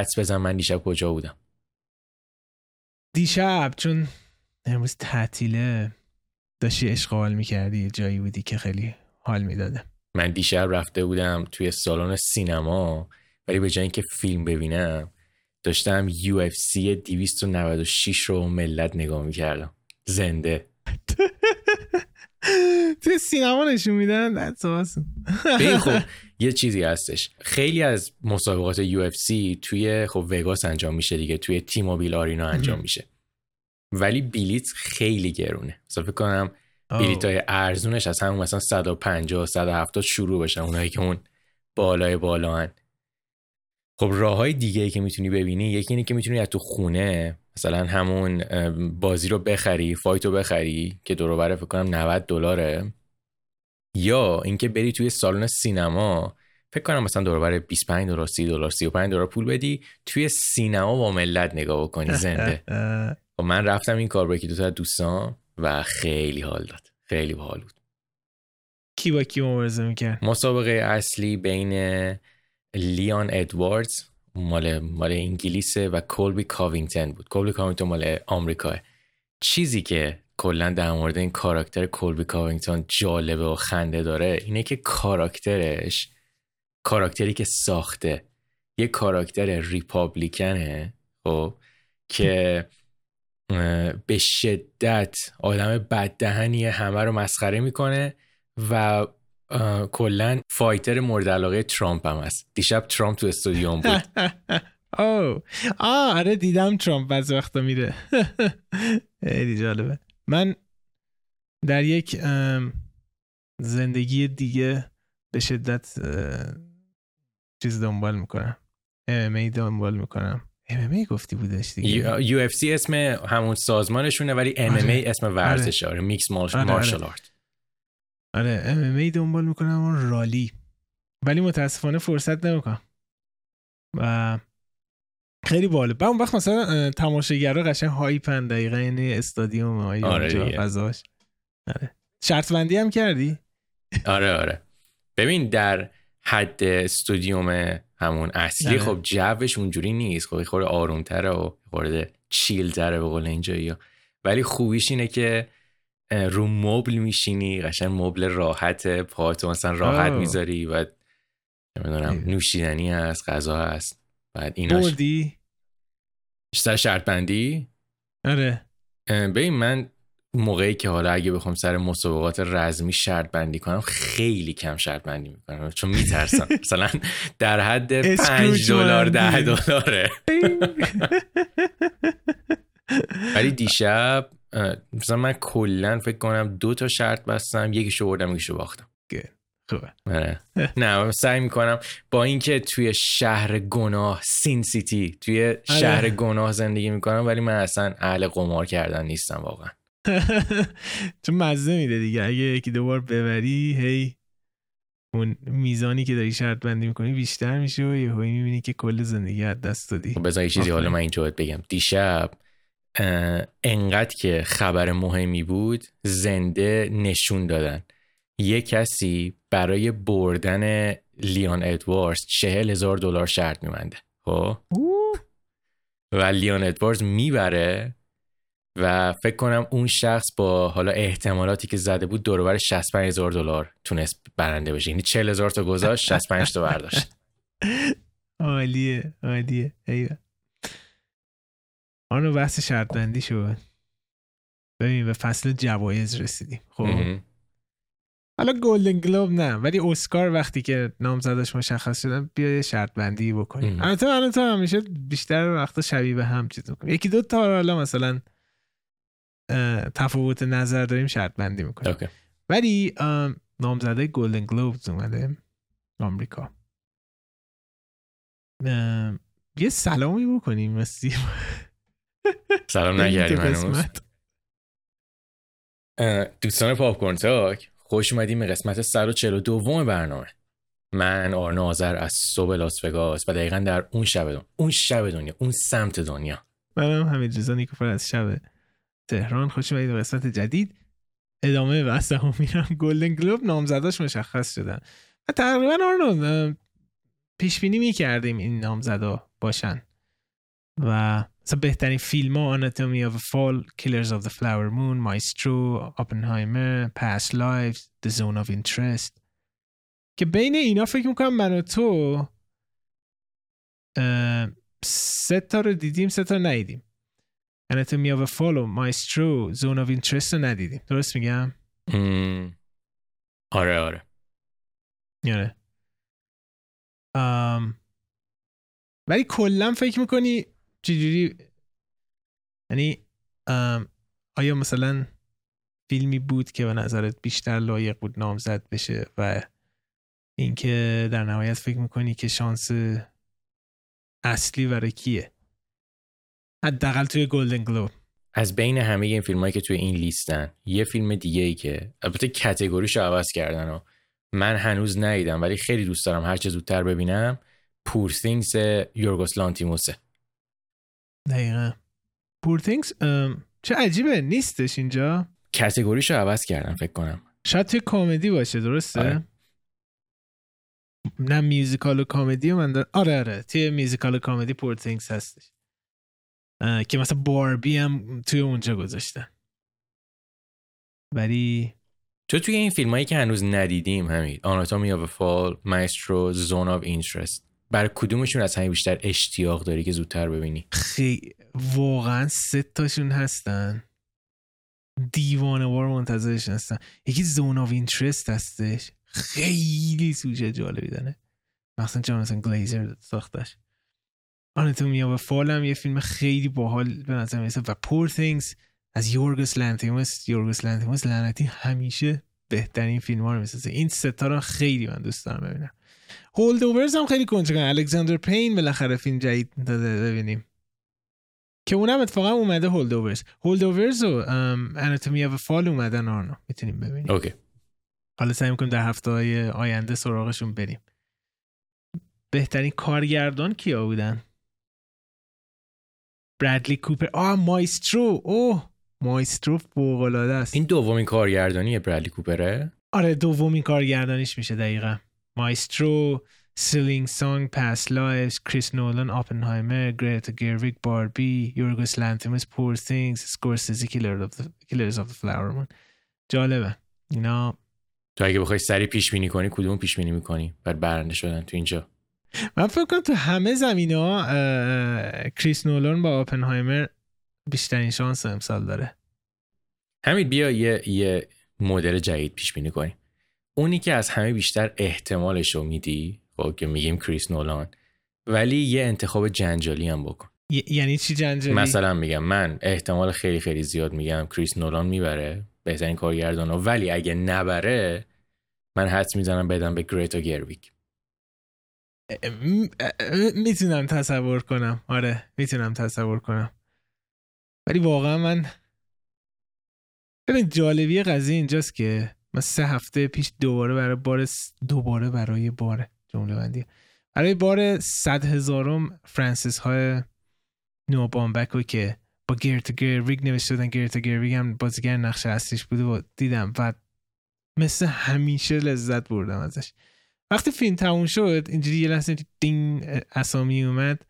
حدس بزن من دیشب کجا بودم. دیشب چون امروز تعطیله داشتی اشغال می‌کردی جایی بودی که خیلی حال می‌داده. من دیشب رفته بودم توی سالن سینما ولی به جای اینکه فیلم ببینم داشتم UFC 296 رو ملت نگاه می‌کردم. زنده. توی سینما نشون میدن. خب یه چیزی هستش. خیلی از مسابقات UFC توی خب وگاس انجام میشه دیگه توی تی موبیل آرینا انجام میشه. ولی بلیت خیلی گرونه. مثلا فکر کنم بلیت های ارزونش از همون مثلا 150 170 شروع بشن اونایی که اون بالای بالا هن. خب راه های دیگه ای که می‌تونی ببینی یکی اینه که می‌تونی از تو خونه مثلا همون بازی رو بخری فایت رو بخری که دور فکر کنم 90 دلاره. یا اینکه بری توی سالن سینما فکر کنم مثلا دور بره 25 دلار 30 دلار 35 دلار پول بدی توی سینما با ملت نگاه کنی زنده. خب من رفتم این کار با یکی دو تا دوستان و خیلی حال داد. خیلی حال بود. کی با کی مبارزه می‌کرد؟ مسابقه اصلی بین لیان ادواردز مال مال انگلیسه و کولبی کاوینگتن بود. کولبی کاوینگتون مال آمریکا چیزی که کلا در مورد این کاراکتر کولبی کاوینگتون جالبه و خنده داره اینه که کاراکترش کاراکتری که ساخته یه کاراکتر Republican ه خب که به شدت آدم بددهنی همه رو مسخره می‌کنه و کلا fighter مورد علاقه ترامپ هم هست. دیشب ترامپ تو استادیوم بود. او آه آره دیدم ترامپ بعض وقتا میره. خیلی جالبه. من در یک زندگی دیگه به شدت چیز دنبال می‌کنم. MMA دنبال می‌کنم. MMA گفتی بودش دیگه. UFC اسم همون سازمانشونه ولی MMA آره. اسم ورزش آره. میکس مارشال آرت. آره MMA دنبال می‌کنم اون رالی. ولی متاسفانه فرصت نمی‌کنم. و خیلی باله بعد اون وقت مثلا تماشاگرا قشنگ هایپن دقیقا یعنی استادیوم های آره فضاش. آره. شرط بندی هم کردی؟ آره آره. ببین در حد استودیوم همون اصلی آره. خب جوش اونجوری نیست. خب خورده آرومتره و خورده چیل تره به قول اینجایی ولی خوبیش اینه که رو مبل میشینی قشنگ مبل راحت پاتو مثلا راحت می‌ذاری و نمی‌دونم نوشیدنی هست غذا هست بعد ایناش. بردی؟ سر شرط بندی؟ آره. ببین من موقعی که حالا اگه بخوام سر مسابقات رزمی شرط بندی کنم خیلی کم شرط بندی می‌کنم چون میترسم. مثلا در حد 5 دلار ده دلاره. ولی دیشب مثلا من کلا فکر کنم دو تا شرط بستم یکیشو بردم یکیشو باختم. خوبه. آره. نه سعی می‌کنم با اینکه توی شهر گناه سین سیتی توی آره. شهر گناه زندگی می‌کنم ولی من اصلا اهل قمار کردن نیستم واقعا. چون مزه میده دیگه. اگه یکی دوبار ببری هی اون میزانی که داری شرط بندی می‌کنی بیشتر میشه و یه می‌بینی که کل زندگی از دست دادی. خب بذار چیزی حالا من اینجا بگم. دیشب انقدر که خبر مهمی بود زنده نشون دادن. یه کسی برای بردن لیان ادواردز چهل هزار دلار شرط میمنده خب؟ و لیان ادواردز می‌بره و فکر کنم اون شخص با حالا احتمالاتی که زده بود دوربر 65 هزار دلار تونست برنده بشه. یعنی 40 هزار تا گذاشت 65 تا برداشت. عالیه عالیه. ایوه. آنو بحث شرط بندی شد ببین به فصل جوایز رسیدیم. خب. حالا گلدن گلوب نه ولی اسکار وقتی که نامزدش مشخص شدن بیا یه شرط بندی بکنیم البته من تو همیشه بیشتر وقتا شبیه به هم چیز می‌کنیم یکی دو تا حالا مثلا تفاوت نظر داریم شرط بندی می‌کنیم ولی نامزده گلدن گلوب اومده آمریکا. یه سلامی بکنیم. مستی سلام نگردیم دوستان پاپکورن تاک خوش اومدیم به قسمت 142 برنامه. من آرنا آذر از صبح لاس وگاس و دقیقا در اون شب دنیا اون شب دنیا اون سمت دنیا. منم همین رضا نیکوفر از شب تهران. خوش اومدید به قسمت جدید. ادامه بحث هم میرم. گلدن گلوب نامزداش مشخص شدن. و تقریبا آرنا پیش بینی می‌کردیم این نامزدا باشن. و مثلا بهترین فیلم ها Anatomy of a Fall Killers of the Flower Moon Maestro Oppenheimer Past Lives The Zone of Interest که بین اینا فکر می‌کنم من و تو سه تا رو دیدیم سه تا ندیدیم Anatomy of a Fall و Maestro Zone of Interest رو ندیدیم درست میگم؟ آره آره آره ولی کلا فکر می‌کنی چجوری؟ یعنی آیا مثلا فیلمی بود که به نظرت بیشتر لایق بود نامزد بشه و اینکه در نهایت فکر می‌کنی که شانس اصلی برای کیه؟ حداقل توی گلدن گلوب از بین همه این فیلم هایی که توی این لیستن یه فیلم دیگه ای که البته کتگوریش عوض کردن و من هنوز ندیدم ولی خیلی دوست دارم هر چه زودتر ببینم پور ثینگز یورگوس لانتیموسه. دقیقا. پور چه عجیبه نیستش اینجا. کتگوریشو عوض کردم فکر کنم. شاید توی کامدی باشه درسته؟ آره. نه میوزیکال و کامدی من دار... آره آره توی میوزیکال و کامدی پور هستش. که مثلا باربی هم توی اونجا گذاشتن. ولی تو توی این فیلم هایی که هنوز ندیدیم همین Anatomy of a Fall Maestro Zone of Interest بر کدومشون از همین بیشتر اشتیاق داری که زودتر ببینی؟ خیلی واقعا سه تاشون هستن. دیوانه وار منتظرش هستن. یکی Zone of Interest هستش. خیلی سوژه جالبی داره. مثلا جاناتان گلیزر ساختش. Anatomy of هم یه فیلم خیلی باحال به نظر میرسه و Poor Things از یورگس لانتیموس یورگس لانتیموس لعنتی همیشه بهترین فیلم ها رو می‌سازه. این ستاره خیلی من دوست دارم ببینم. Holdovers هم خیلی کنجکاو کننه الکساندر پین بالاخره فیلم جدید داده ببینیم. که اونم اتفاقا اومده Holdovers Holdovers و Anatomy of Fall اومدن آرنو. می‌تونیم ببینیم. اوکی. حالا سعی می‌کنیم در هفته های آینده سراغشون بریم. بهترین کارگردان کیا بودن؟ برادلی کوپر. آه Maestro. اوه Maestro فوق است. این دومین کارگردانی برادلی کوپره؟ آره دومین کارگردانیش میشه دقیقا. Maestro سیلینگ سانگ Past Lives کریس نولان آپنهایمر گریتا گرویگ باربی یورگوس لانتیموس Poor Things سکورسیزی Killers of the Flower Moon جالبه. اینا تو اگه بخوای سری پیش بینی کنی کدوم پیش بینی می‌کنی؟ بر برنده شدن تو اینجا. من فکر کنم تو همه زمین ها کریس نولان با آپنهایمر بیشترین شانس امسال داره. همین بیا یه, یه مدل جدید پیش بینی کنیم. اونی که از همه بیشتر احتمالش رو میدی؟ خب که میگیم کریس نولان. ولی یه انتخاب جنجالی هم بکن. یعنی چی جنجالی؟ مثلا میگم من احتمال خیلی خیلی زیاد میگم کریس نولان می‌بره بهترین کارگردان ولی اگه نبره من حدس می‌زنم بدم به گریتا گرویک. می‌تونم تصور کنم. آره می‌تونم تصور کنم. ولی واقعا من ببین جالبی قضیه اینجاست که من سه هفته پیش دوباره برای بار دوباره برای بار جمله بندی. برای بار صد هزارم فرانسیس های نو بامبکو که با گرت گرویگ نوشته بودن گرت گرویگ هم بازیگر نقش اصلیش بوده و دیدم و مثل همیشه لذت بردم ازش. وقتی فیلم تموم شد اینجوری یه لحظه این اسامی اومد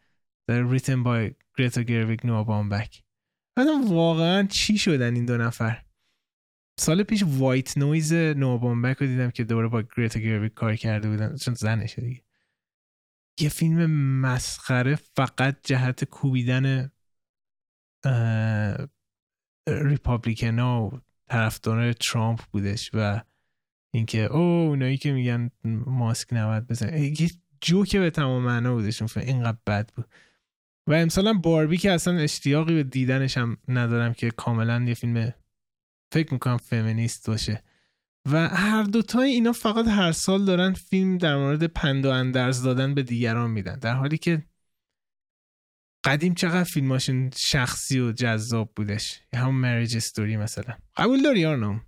written by گریتا گرویگ نوا بامبک. واقعا چی شدن این دو نفر؟ سال پیش White Noise نوا بامبک رو دیدم که دوباره با گریتا گرویگ کار کرده بودن. چون زنشه دیگه. یه فیلم مسخره فقط جهت کوبیدن ریپابلیکن و طرفدار ترامپ بودش و اینکه او اونایی که میگن ماسک نباید بزن یه جوکه به تمام معنا بودشون اینقدر بد بود. و امسال باربی که اصلا اشتیاقی به دیدنش هم ندارم که کاملا یه فیلم فکر می‌کنم فمینیست باشه. و هر دوتای اینا فقط هر سال دارن فیلم در مورد پند و اندرز دادن به دیگران میدن. در حالی که قدیم چقدر فیلماشون شخصی و جذاب بودش. همون مریج استوری مثلا. قبول داری آرنام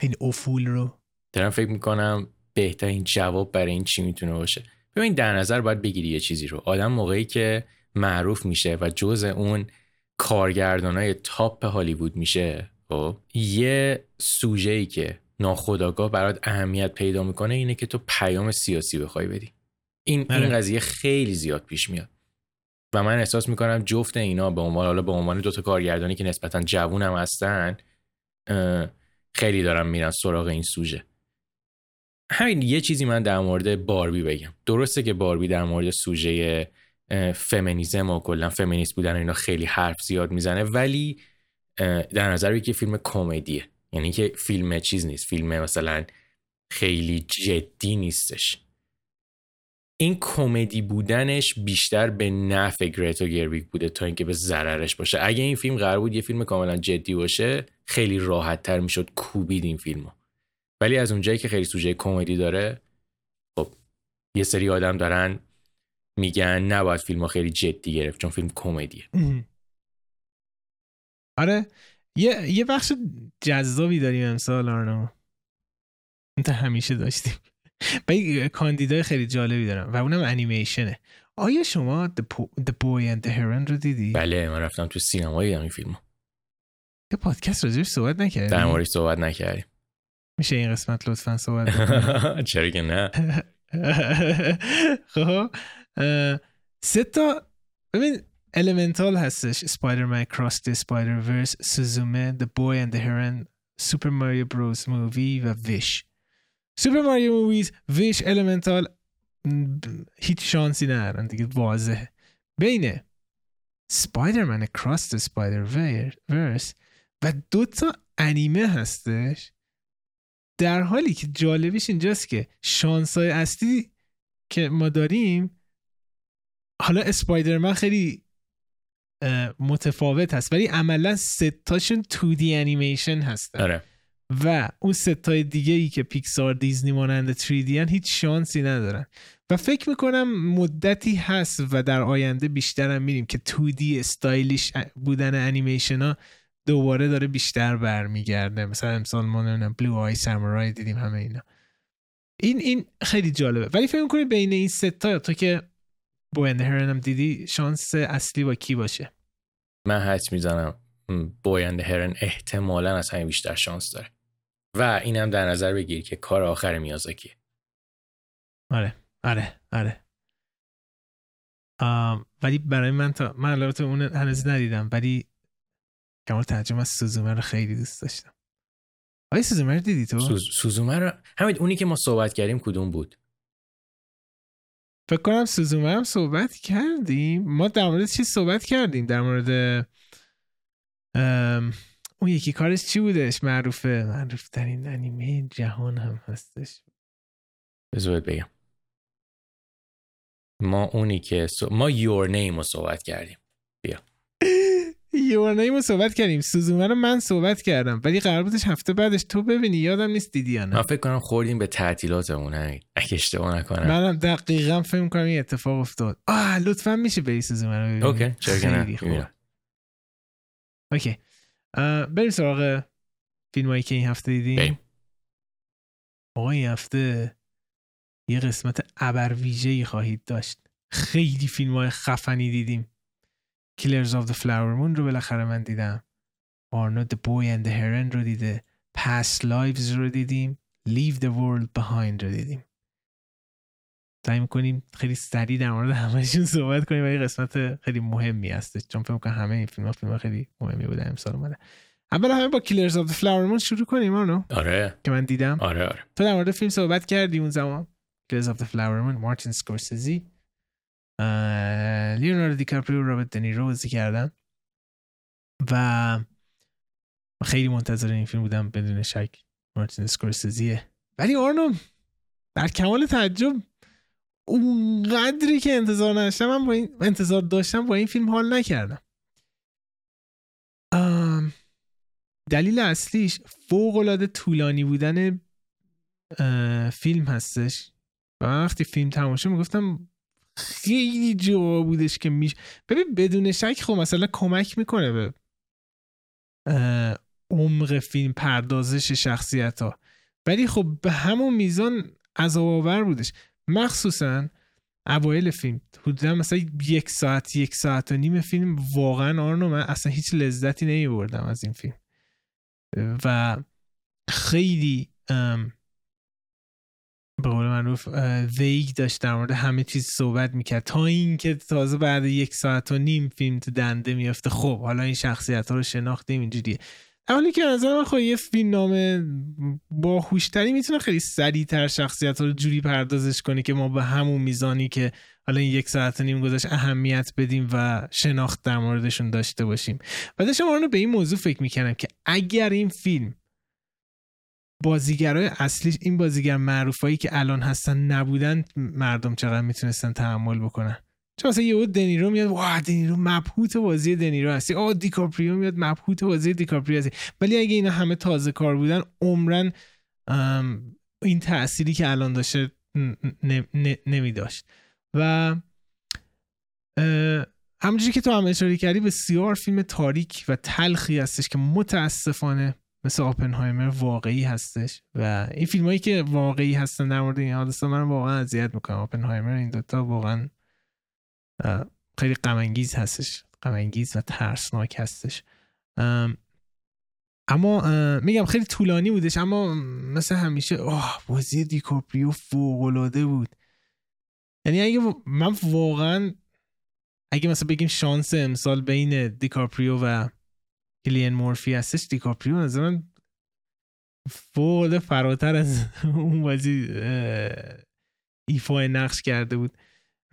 این افول رو. دارم فکر می‌کنم بهترین جواب برای این چی می‌تونه باشه. ببین در نظر باید بگیری یه چیزی رو. آدم موقعی که معروف میشه و جز اون کارگردانای تاپ هالیوود میشه خب. یه سوژه ای که ناخداگاه برات اهمیت پیدا می‌کنه اینه که تو پیام سیاسی بخوای بدی. این این آره. قضیه خیلی زیاد پیش میاد. و من احساس می‌کنم جفت اینا به عنوان حالا به عنوان دوتا کارگردانی که نسبتا جوون هم هستن خیلی دارم میرن سراغ این سوژه. همین یه چیزی من در مورد باربی بگم. درسته که باربی در مورد سوژه فمینیزم و کلا فمینیست بودن اینا خیلی حرف زیاد می‌زنه ولی در نظر بگی که فیلم کمدیه. یعنی که فیلم چیز نیست. فیلم مثلا خیلی جدی نیستش. این کمدی بودنش بیشتر به نفع گریتا گرویک بوده تا اینکه به ضررش باشه. اگه این فیلم قرار بود یه فیلم کاملا جدی باشه خیلی راحت تر می‌شد کوبید این فیلمو. ولی از اونجایی که خیلی سوژه کمدی داره خب یه سری آدم دارن میگن نباید فیلم ها خیلی جدی گرفت چون فیلم کمدیه. آره. یه یه بخش جذابی داریم امسال آرنو. انت همیشه داشتیم. و کاندیدای خیلی جالبی دارم و اونم انیمیشنه. آیا شما The, Boy and the Heron رو دیدی؟ بله من رفتم تو سینما دیدم این فیلمو یه پادکست راجبش صحبت نکردی؟ در موردش صحبت نکردیم. میشه این قسمت لطفا صحبت چرا که نه. خب سه تا ببین elemental هستش. Spider-Man Across the Spider-Verse سوزومه The Boy and the Heron Super Mario Bros. Movie و Wish سوپر ماریو movies Wish elemental هیچ شانسی ندارن دیگه واضحه. بین Spider-Man Across the Spider-Verse و دو تا انیمه هستش. در حالی که جالبیش اینجاست که شانسای اصلی که ما داریم حالا اسپایدرمن خیلی متفاوت هست. ولی عملا ستاشون 2D انیمیشن هستن. آره. و اون ستای دیگه ای که پیکسار دیزنی مانند 3D هن هیچ شانسی ندارن. و فکر می‌کنم مدتی هست و در آینده بیشتر هم میریم که 2D stylish بودن انیمیشن ها دوباره داره بیشتر برمیگرده. مثلا امسال ما Blue Eye Samurai دیدیم همه اینا. این این خیلی جالبه. ولی فکر می‌کنی بین این ستا تو که بویند هرن هم دیدی شانس اصلی با کی باشه؟ من حد می‌زنم. بویند هرن احتمالا از همین بیشتر شانس داره. و اینم در نظر بگیر که کار آخر میازاکیه. آره آره آره. ولی برای من تا من البته اون هنوز ندیدم ولی کمال ترجمه از سوزومه رو خیلی دوست داشتم. آیا سوزومه رو دیدی تو؟ سوز... سوزومه رو همین اونی که ما صحبت کردیم کدوم بود؟ فکر کنم سوزومه هم صحبت کردیم. ما در مورد چی صحبت کردیم؟ در مورد اون یکی کارش چی بودش؟ معروفه معروف ترین انیمه جهان هم هستش. بذار بگم. ما اونی که ما یور نیم رو صحبت کردیم. بیا. یور نیم رو صحبت کردیم. سوزومه رو من صحبت کردم ولی قرار بودش هفته بعدش تو ببینی یادم نیست دیدی یا نه. من فکر کنم خوردیم به تعطیلاتمون. همین اگه اشتباه نکنم. منم دقیقا فکر کنم این اتفاق افتاد. آه لطفا میشه بری سوزومه رو ببینی. اوکی چرا نه. اوکی. بریم سراغ فیلم هایی که این هفته دیدیم. آقا این هفته یه قسمت ابر ویژه‌ای خواهید داشت. خیلی فیلم های خفنی دیدیم. Killers of the Flower Moon رو بالاخره من دیدم. آرنو The Boy and the Heron رو دیده. Past Lives رو دیدیم. Leave the World Behind رو دیدیم. سعی می‌کنیم خیلی سریع در مورد همهشون صحبت کنیم و قسمت خیلی مهمی هست چون فکر کنم همه این فیلم ها فیلم خیلی مهمی بوده امسال اومده. اول همه با Killers of Flower Moon شروع کنیم آرنو؟ آره. که من دیدم. آره آره. تو در مورد فیلم صحبت کردی اون زمان. Killers of Flower Moon مارتین سکورسزی لیوناردو دیکاپریو رابرت دنیرو بازی کردن. و خیلی منتظر این فیلم بودم بدون شک مارتین سکورسزیه ولی آرنو در کمال تعجب اون قدری که انتظار نداشتم من با این انتظار داشتم با این فیلم حال نکردم. دلیل اصلیش فوق العاده طولانی بودن فیلم هستش. و من وقتی فیلم تماشا می‌گفتم خیلی جا بودش که میش ببین بدون شک خب مثلا کمک می‌کنه به عمق فیلم پردازش شخصیت ها ولی خب به همون میزان عذاب آور بودش. مخصوصا اوایل فیلم. حدودا مثلا یک ساعت یک ساعت و نیم فیلم واقعا آرنو من اصلا هیچ لذتی نمی بردم از این فیلم. و خیلی به قول معروف ویگ داشت در مورد همه چیز صحبت می‌کرد. تا اینکه تازه بعد یک ساعت و نیم فیلم تو دنده میافته خب حالا این شخصیت ها رو شناختیم اینجوریه. حالی که نظر من خب یه فیلم نامه باهوشتری می‌تونه خیلی سریعتر شخصیت ها رو جوری پردازش کنه که ما به همون میزانی که حالا این یک ساعت و نیم گذاشت اهمیت بدیم و شناخت در موردشون داشته باشیم. و داشتم رو به این موضوع فکر می‌کنم که اگر این فیلم بازیگرای اصلیش این بازیگر معروفایی که الان هستن نبودن مردم چقدر می‌تونستن تحمل بکنن؟ چون مثلا یهو دنیرو میاد واه دنیرو مبهوت بازی دنیرو هستی. آ دیکاپریو میاد مبهوت بازی دیکاپریو هستی. ولی اگه اینا همه تازه کار بودن عمرن این تأثیری که الان داشته نمی داشت و همونجوری که تو هم اشاره کردی بسیار فیلم تاریک و تلخی هستش که متاسفانه مثل آپنهایمر واقعی هستش. و این فیلم هایی که واقعی هستن در مورد این حادثه من واقعا اذیت می‌کنم. آپنهایمر این دوتا واقعا خیلی غمانگیز هستش. غمانگیز و ترسناک هستش. اما میگم خیلی طولانی بودش اما مثل همیشه آه بازی دیکاپریو فوق بود. یعنی اگه من واقعا اگه مثلا بگیم شانس امسال بین دیکاپریو و کیلین مورفی هستش دیکاپریو نظر فوق فراتر از اون بازی ایفای نقش کرده بود.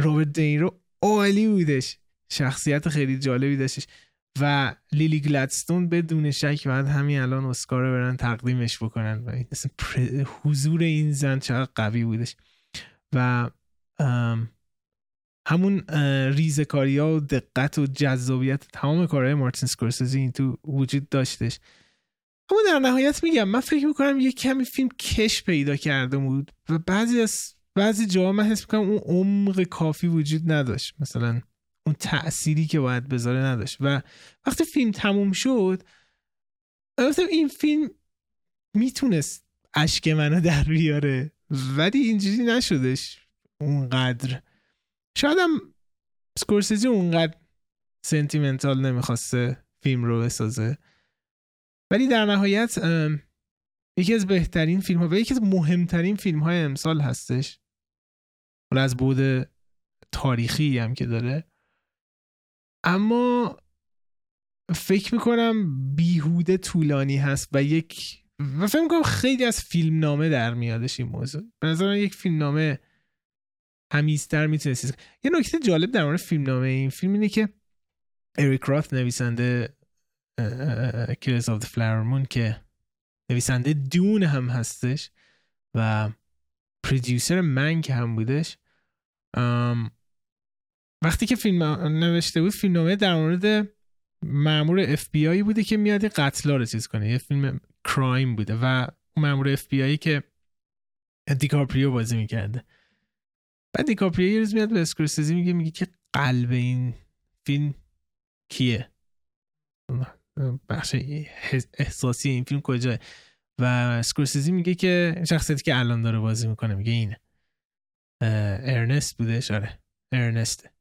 رابرت دنیرو عالی بودش. شخصیت خیلی جالبی داشتش. و لیلی گلدستون بدون شک باید همین الان اسکار برن تقدیمش بکنن. و حضور این زن چقدر قوی بودش. و همون ریزکاری ها و دقت و جذابیت تمام کارهای مارتین سکورسزی این تو وجود داشتش. اما در نهایت میگم من فکر می‌کنم یه کمی فیلم کش پیدا کرده بود و بعضی از بعضی جاها من حس می‌کنم اون عمق کافی وجود نداشت. مثلا اون تأثیری که باید بذاره نداشت. و وقتی فیلم تموم شد این فیلم می‌تونست اشک منو در بیاره ولی اینجوری نشدش اونقدر. شاید هم سکورسیزی اونقدر سنتیمنتال نمی‌خواسته فیلم رو بسازه. ولی در نهایت یکی از بهترین فیلم ها و یکی از مهمترین فیلم های امسال هستش. حالا از بود تاریخی هم که داره. اما فکر می‌کنم بیهوده طولانی هست و یک و فکر می‌کنم خیلی از فیلم نامه در میادش این موضوع. به نظر یک فیلم نامه همیزتر می‌تونست یه نکته جالب در مورد فیلم نامه این فیلم اینه که اریک راث نویسنده کیلرز آف Moon که نویسنده دون هم هستش و پرودیوسر من که هم بودش. وقتی که فیلم نوشته بود فیلم نامه در مورد مامور اف بی آی بوده که میاد قتلا رو چیز کنه. یه فیلم crime بوده و مامور اف بی آی که دیکاپریو بازی می‌کرده. بعد دیکاپریو یه روز میاد به اسکورسیزی میگه میگه که قلب این فیلم کیه؟ بخش احساسی این فیلم کجاه؟ و اسکورسیزی میگه که شخصیتی که الان داره بازی می‌کنه میگه اینه. ارنست بوده آره. ارنسته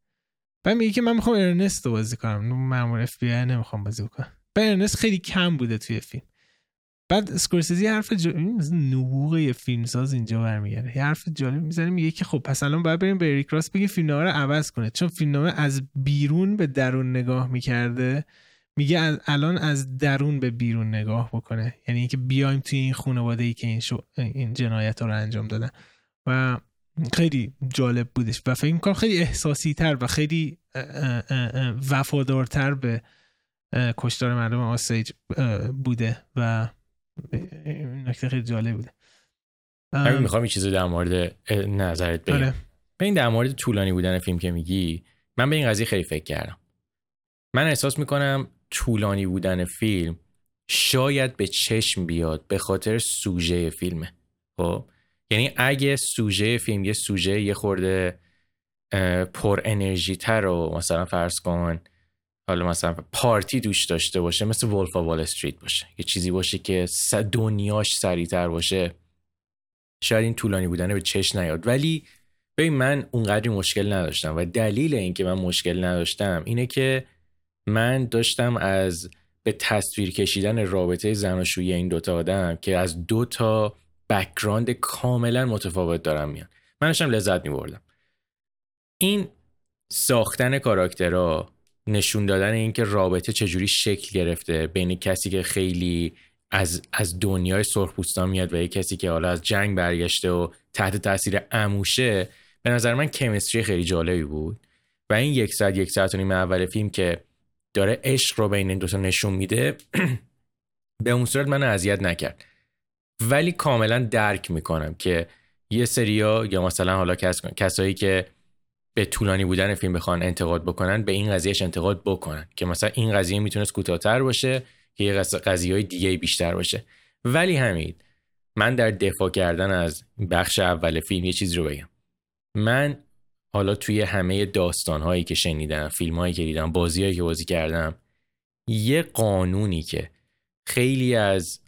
بعد میگه که من می‌خوام ارنست رو بازی کنم. مامور FB نمی‌خوام بازی بکنم. بعد ارنست خیلی کم بوده توی فیلم. بعد اسکورسیزی حرف جا... نبوغ یه فیلمساز اینجا برمیگرده. یه حرف جالب می‌زنه میگه که خب پس الان باید بریم به اریک راس بگیم فیلمنامه رو عوض کنه. چون فیلمنامه از بیرون به درون نگاه می‌کرده میگه الان از درون به بیرون نگاه بکنه. یعنی اینکه بیایم توی این خانواده ای که این, شو... این جنایت رو انجام دادن. و خیلی جالب بودش. و فکر می‌کنم خیلی احساسی تر و خیلی وفادارتر به کشتار مردم آسیج بوده. و نکته خیلی جالب بوده. همین می‌خوام یه چیزی در مورد نظرت بگم آره. به این در مورد طولانی بودن فیلم که میگی من به این قضیه خیلی فکر کردم. من احساس می‌کنم طولانی بودن فیلم شاید به چشم بیاد به خاطر سوژه فیلمه. خب؟ یعنی اگه سوژه فیلم یه سوژه یه خورده پر انرژی تر و مثلا فرض کن حالا مثلا پارتی دوش داشته باشه مثل ولف وال استریت باشه. یه چیزی باشه که دنیاش سریعتر باشه. شاید این طولانی بودنه به چش نیاد. ولی ببین من اونقدری مشکل نداشتم. و دلیل اینکه من مشکل نداشتم اینه که من داشتم از به تصویر کشیدن رابطه زناشویی این دوتا آدم که از دو تا background کاملا متفاوت دارن میان. من داشتم لذت میبردم. این ساختن کاراکترها نشون دادن اینکه رابطه چجوری شکل گرفته بین کسی که خیلی از, از دنیای سرخپوستان میاد و یه کسی که حالا از جنگ برگشته و تحت تاثیر اموشه به نظر من chemistry خیلی جالبی بود. و این یک ساعت یک ساعت و نیم اول فیلم که داره عشق رو بین این دوتا نشون میده به اون صورت من اذیت نکرد. ولی کاملا درک می‌کنم که یه سریا یا مثلا حالا کس... کسایی که به طولانی بودن فیلم بخوان انتقاد بکنن به این قضیهش انتقاد بکنن که مثلا این قضیه می‌تونست کوتاهتر باشه که یه قضیه های دیگه بیشتر باشه. ولی همین من در دفاع کردن از بخش اول فیلم یه چیز رو بگم. من حالا توی همه داستان هایی که شنیدم فیلم هایی که دیدم بازی هایی که بازی کردم یه قانونی که خیلی از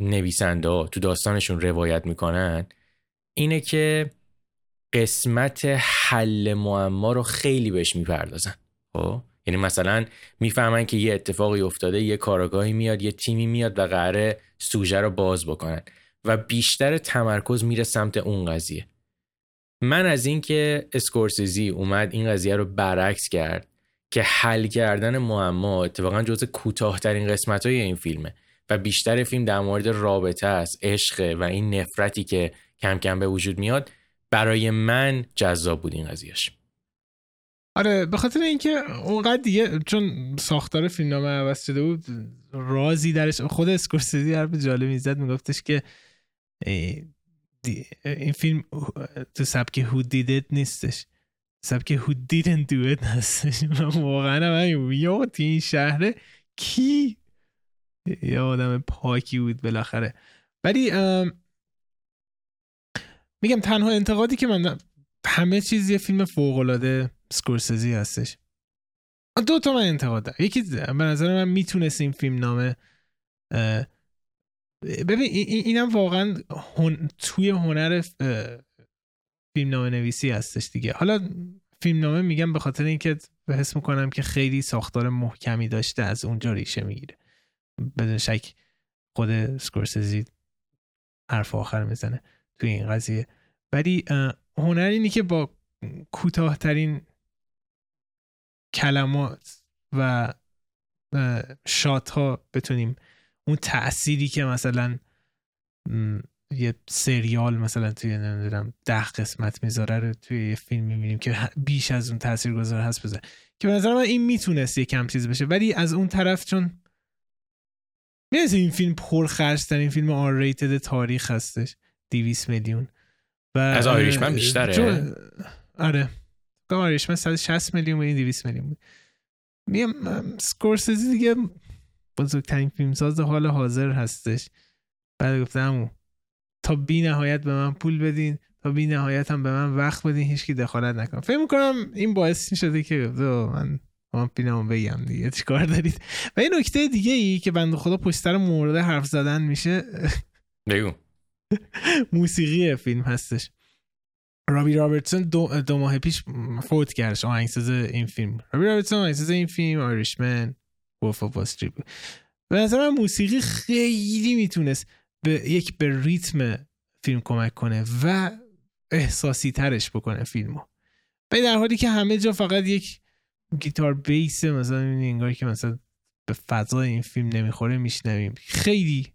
نویسنده ها تو داستانشون روایت می‌کنن اینه که قسمت حل معما رو خیلی بهش می‌پردازن. خب؟ یعنی مثلا می‌فهمن که یه اتفاقی افتاده یه کارگاهی میاد یه تیمی میاد و قراره سوژه رو باز بکنن و بیشتر تمرکز میره سمت اون قضیه. من از اینکه اسکورسیزی اومد این قضیه رو برعکس کرد که حل کردن معما اتفاقا جزء کوتاهترین قسمت های این فیلمه و بیشتر فیلم در مورد رابطه است عشق و این نفرتی که کم کم به وجود میاد برای من جذاب بود این قضیهش. آره به خاطر اینکه اونقدر دیگه چون ساختار فیلمنامه عوض شده بود رازی درش خود اسکورسیزی حرف جالبی زد میگفتش که این فیلم تو سبک who did نیستش. سبک who didn't do it هستش. واقعا هم یا این شهره کی؟ یه آدم پاکی بود بالاخره. ولی میگم تنها انتقادی که من همه چیز یه فیلم فوق العاده سکورسزی هستش. دو تا من انتقاد دارم. یکی به نظر من می‌تونست این فیلم نامه ببین اینم واقعا توی هنر فیلم نامه نویسی هستش دیگه. حالا فیلم نامه میگم به خاطر اینکه حس می‌کنم که خیلی ساختار محکمی داشته از اونجا ریشه می‌گیره. بدون شک خود سکورسزی حرف آخر می‌زنه. توی این قضیه. ولی هنر اینی که با کوتاهترین کلمات و شات ها بتونیم اون تأثیری که مثلا یه سریال مثلا توی نمی‌دونم ده قسمت می‌ذاره رو توی یه فیلم می‌بینیم که بیش از اون تاثیر گذار هست بذاره. که به نظر من این می‌تونست یه کم چیز بشه. ولی از اون طرف چون می‌رسه این فیلم پرخرج ترین فیلم آر ریتد تاریخ هستش. 200 میلیون. و از آیریشمن بیشتره؟ آره. آیریشمن 160 میلیون و این 200 میلیون بود. میم سکورسزی دیگه بزرگترین فیلمساز حال حاضر هستش. بعد گفتم تا بی نهایت به من پول بدین تا بی نهایت هم به من وقت بدین هیچکی دخالت نکنم فکر می‌کنم این باعث شده که من من فیلمو بگم دیگه چیکار دارید؟ و این نکته دیگه ای که بنده خدا پشتر مورد حرف زدن میشه بگو. موسیقی فیلم هستش. رابی رابرتسون دو, دو ماه پیش فوت کردش آهنگساز این فیلم. رابی رابرتسون آهنگساز این فیلم Irishman Wolf of Street به نظر من موسیقی خیلی می‌تونست به یک به ریتم فیلم کمک کنه و احساسی ترش بکنه فیلمو. به در حالی که همه جا فقط یک گیتار بیس مثلا انگاری که مثلا به فضای این فیلم نمی‌خوره میشنویم. خیلی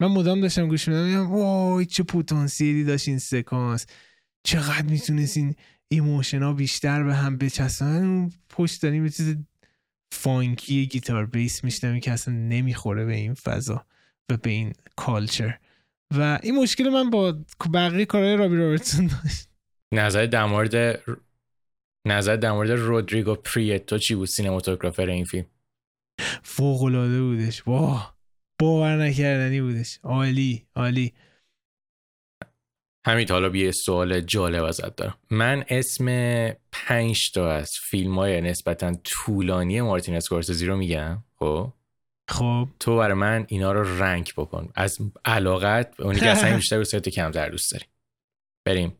من مدام داشتم گوش میدم وای چه پتانسیلی داشت این سکانس. چقدر می‌تونست این emotion ها بیشتر به هم بچسبن؟ پشت داریم یه چیز funky گیتار bass میشنویم که اصلا نمی‌خوره به این فضا و به این culture. و این مشکل من با بقیه کارهای رابی رابرتسون داشت. نظر در مورد نظر در مورد رودریگو پریتو چی بود cinematographer این فیلم؟ فوق العاده بودش. واه! باور نکردنی بودش. عالی عالی. همین حالا یه سوال جالب ازت دارم. من اسم پنج تا از فیلم های نسبتا طولانی مارتین اسکورسزی رو میگم خب؟ خب. تو برای من اینا رو رنگ بکن. از علاقت اونی که اصلا بیشتر کم کمتر دوست داری. بریم.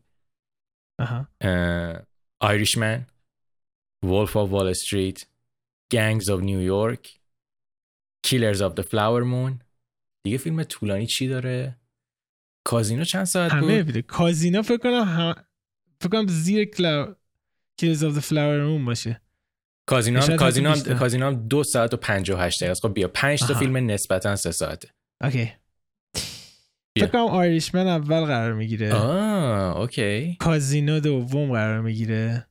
آیریشمن Wolf of Wall Street Gangs of New Killers of the Flower Moon. دیگه فیلم طولانی چی داره؟ کازینو چند ساعت بود؟ همه بیده کازینو فکر کنم هم... فکر کنم زیر کلاو کیلز آف the فلاور مون باشه. کازینو هم کازینو هم. کازینو هم دو ساعت و 58 دقیقه است. خب بیا. 5 تا. فیلم نسبتا سه ساعته. اوکی. فکر کنم آیریشمن اول قرار می‌گیره. آه okay. کازینو دوم قرار می‌گیره.